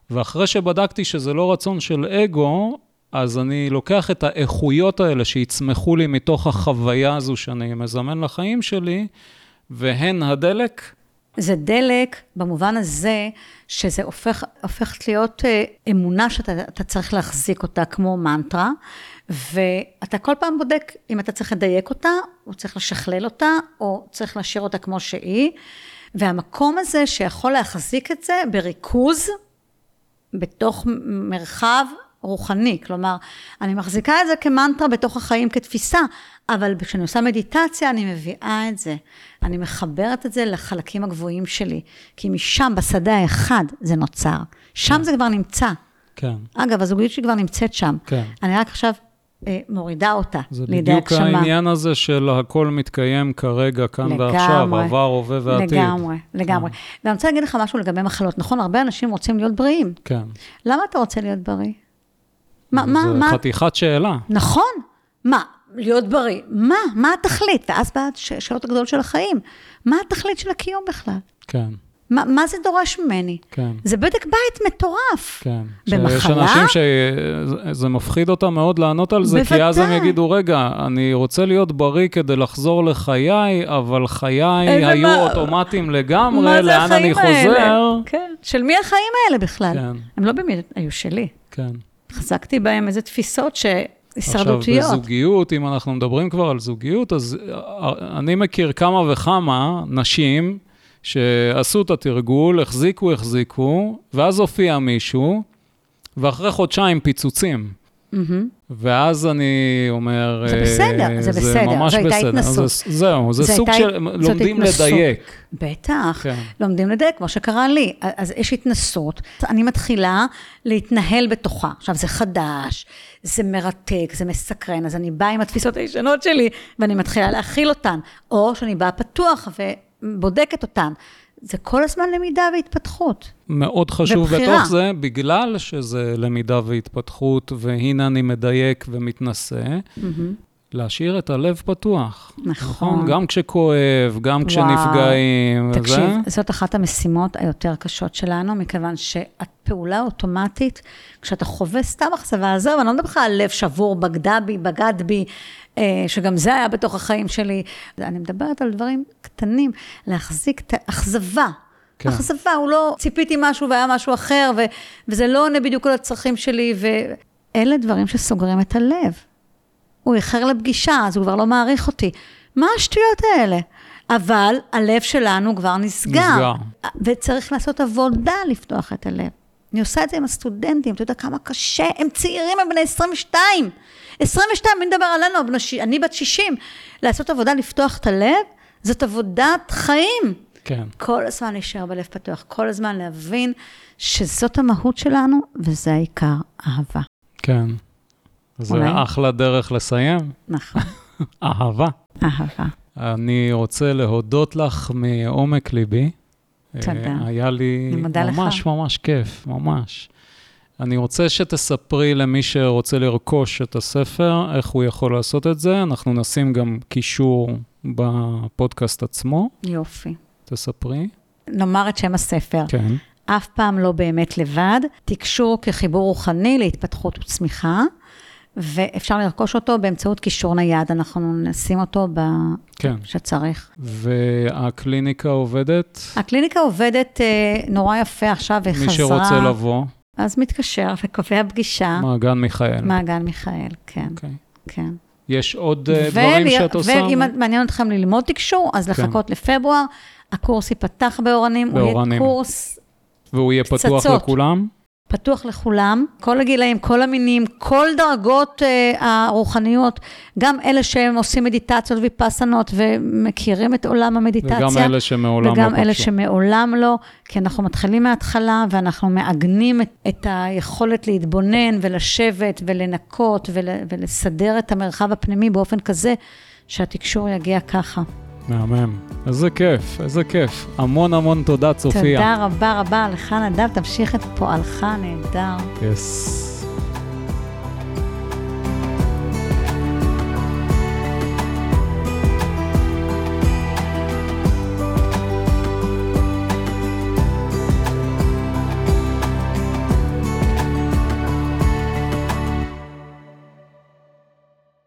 ואחרי שבדקתי שזה לא רצון של אגו, אז אני לוקח את האיכויות האלה שיצמחו לי מתוך החוויה הזו שאני מזמן לחיים שלי, והן הדלק, זה דלק במובן הזה שזה הופך, הופכת להיות אה, אמונה שאתה אתה צריך להחזיק אותה כמו מנטרה, ואתה כל פעם בודק אם אתה צריך לדייק אותה, או צריך לשכלל אותה, או צריך להשאיר אותה כמו שהיא, והמקום הזה שיכול להחזיק את זה בריכוז, בתוך מרחב רוחני, כלומר, אני מחזיקה את זה כמנטרה בתוך החיים כתפיסה, אבל כשאני עושה מדיטציה, אני מביאה את זה. אני מחברת את זה לחלקים הגבוהים שלי, כי משם, בשדה האחד, זה נוצר. שם זה כבר נמצא. כן. אגב, הזוגיות שלי כבר נמצאת שם. כן. אני רק עכשיו מורידה אותה זה לידי בדיוק הגשמה. העניין הזה של הכל מתקיים כרגע, כאן לגמרי. ועכשיו, עבר, הווה ועתיד. לגמרי, לגמרי. ואני רוצה להגיד לך משהו לגבי מחלות. נכון, הרבה אנשים רוצים להיות בריאים. כן. למה אתה רוצה להיות בריא? מה, מה, זה מה, חתיכת שאלה. נכון. מה, להיות בריא? מה? מה התכלית? ואז באה השאלות הגדולות של החיים. מה התכלית של הקיום בכלל? כן, מה, מה זה דורש ממני? כן. זה בדק בית מטורף. כן. במחלה? שיש אנשים שזה מפחיד אותם מאוד לענות על זה, כי אז הם בוודאי. יגידו, רגע, אני רוצה להיות בריא כדי לחזור לחיי, אבל חיי איזה היו מה- אוטומטיים לגמרי, לאן אני החיים האלה? חוזר? כן. של מי החיים האלה בכלל? כן, הם לא באמת היו שלי. כן. חזקתי בהם איזה תפיסות עכשיו, שהישרדותיות. בזוגיות, אם אנחנו מדברים כבר על זוגיות, אז אה, אני מכיר כמה וכמה נשים שעשו את התרגול, החזיקו, החזיקו, ואז הופיע מישהו, ואחרי חודשיים פיצוצים. מהמם. ואז אני אומר... זה אה, בסדר, זה בסדר, ממש זו הייתה. התנסות. זה, זהו, זה זו סוג הייתה- של... לומדים התנסות. לדייק. בטח, כן. לומדים לדייק, כמו שקרה לי. אז יש התנסות, אני מתחילה להתנהל בתוכה. עכשיו, זה חדש, זה מרתק, זה מסקרן, אז אני באה עם התפיסות הישנות שלי, ואני מתחילה להכיל אותן, או שאני באה פתוח ובודקת אותן. זה כל הזמן למידה והתפתחות. מאוד חשוב ובחירה. בתוך זה, בגלל שזה למידה והתפתחות, והנה אני מדייק ומתנשא, להשאיר את הלב פתוח. נכון. גם כשכואב, גם כשנפגעים. וזה. תקשיב, זאת אחת המשימות היותר קשות שלנו, מכיוון שהפעולה האוטומטית, כשאתה חווה סתם אכזבה, עזוב, אני לא מדבר לך על לב שבור, בגדה בי, בגד בי, אה, שגם זה היה בתוך החיים שלי. אני מדברת על דברים קטנים, להחזיק את האכזבה. כן. אכזבה, הוא לא, ציפיתי משהו והיה משהו אחר, ו, וזה לא עונה בדיוק על הצרכים שלי, ואלה דברים שסוגרים את הלב. הוא איחר לפגישה, אז הוא כבר לא מעריך אותי. מה השטויות האלה? אבל הלב שלנו כבר נסגר. נסגר. וצריך לעשות עבודה לפתוח את הלב. אני עושה את זה עם הסטודנטים, אתה יודע כמה קשה, הם צעירים, הם בני 22. 22, מי מדבר עלינו, אני בת 60. לעשות עבודה לפתוח את הלב, זאת עבודת חיים. כן, כל הזמן להישאר בלב פתוח, כל הזמן להבין שזאת המהות שלנו, וזה העיקר, אהבה. כן. זה אולי. אחלה דרך לסיים. נכון, (laughs) אהבה. אהבה. אני רוצה להודות לך מעומק ליבי. תודה. אה, היה לי מודה לך. ממש ממש כיף, ממש. אני רוצה שתספרי למי שרוצה לרכוש את הספר, איך הוא יכול לעשות את זה. אנחנו נשים גם קישור בפודקאסט עצמו. יופי. תספרי. נאמר את שם הספר. כן. אף פעם לא באמת לבד, תקשור כחיבור רוחני להתפתחות וצמיחה, ואפשר לרכוש אותו באמצעות קישור נייד, אנחנו נשים אותו ב... כן. שצריך. והקליניקה עובדת? הקליניקה עובדת אה, נורא יפה עכשיו וחזרה. מי שרוצה לבוא. אז מתקשר וקובע פגישה. מעגן מיכאל. מעגן מיכאל, כן, אוקיי. כן. יש עוד אה, דברים שאת עושה? ואם מעניין אתכם ללמוד תקשור, אז כן. לחכות לפברואר. הקורס ייפתח באורנים, הוא יהיה באורנים. קורס והוא יהיה פתוח פצצות. לכולם? פתוח לכולם, כל הגילאים, כל המינים, כל דרגות אה, הרוחניות, גם אלה שהם עושים מדיטציות ויפסנות ומכירים את עולם המדיטציה. וגם אלה שמעולם וגם לא אלה פגשו. שמעולם לא, כי אנחנו מתחילים מההתחלה ואנחנו מעגנים את, את היכולת להתבונן ולשבת ולנקות ול, ולסדר את המרחב הפנימי באופן כזה שהתקשור יגיע ככה. מהמם. איזה כיף, איזה כיף. המון המון תודה, צופיה. תודה רבה רבה לך, נדב, תמשיך את פועלך הנהדר. יס.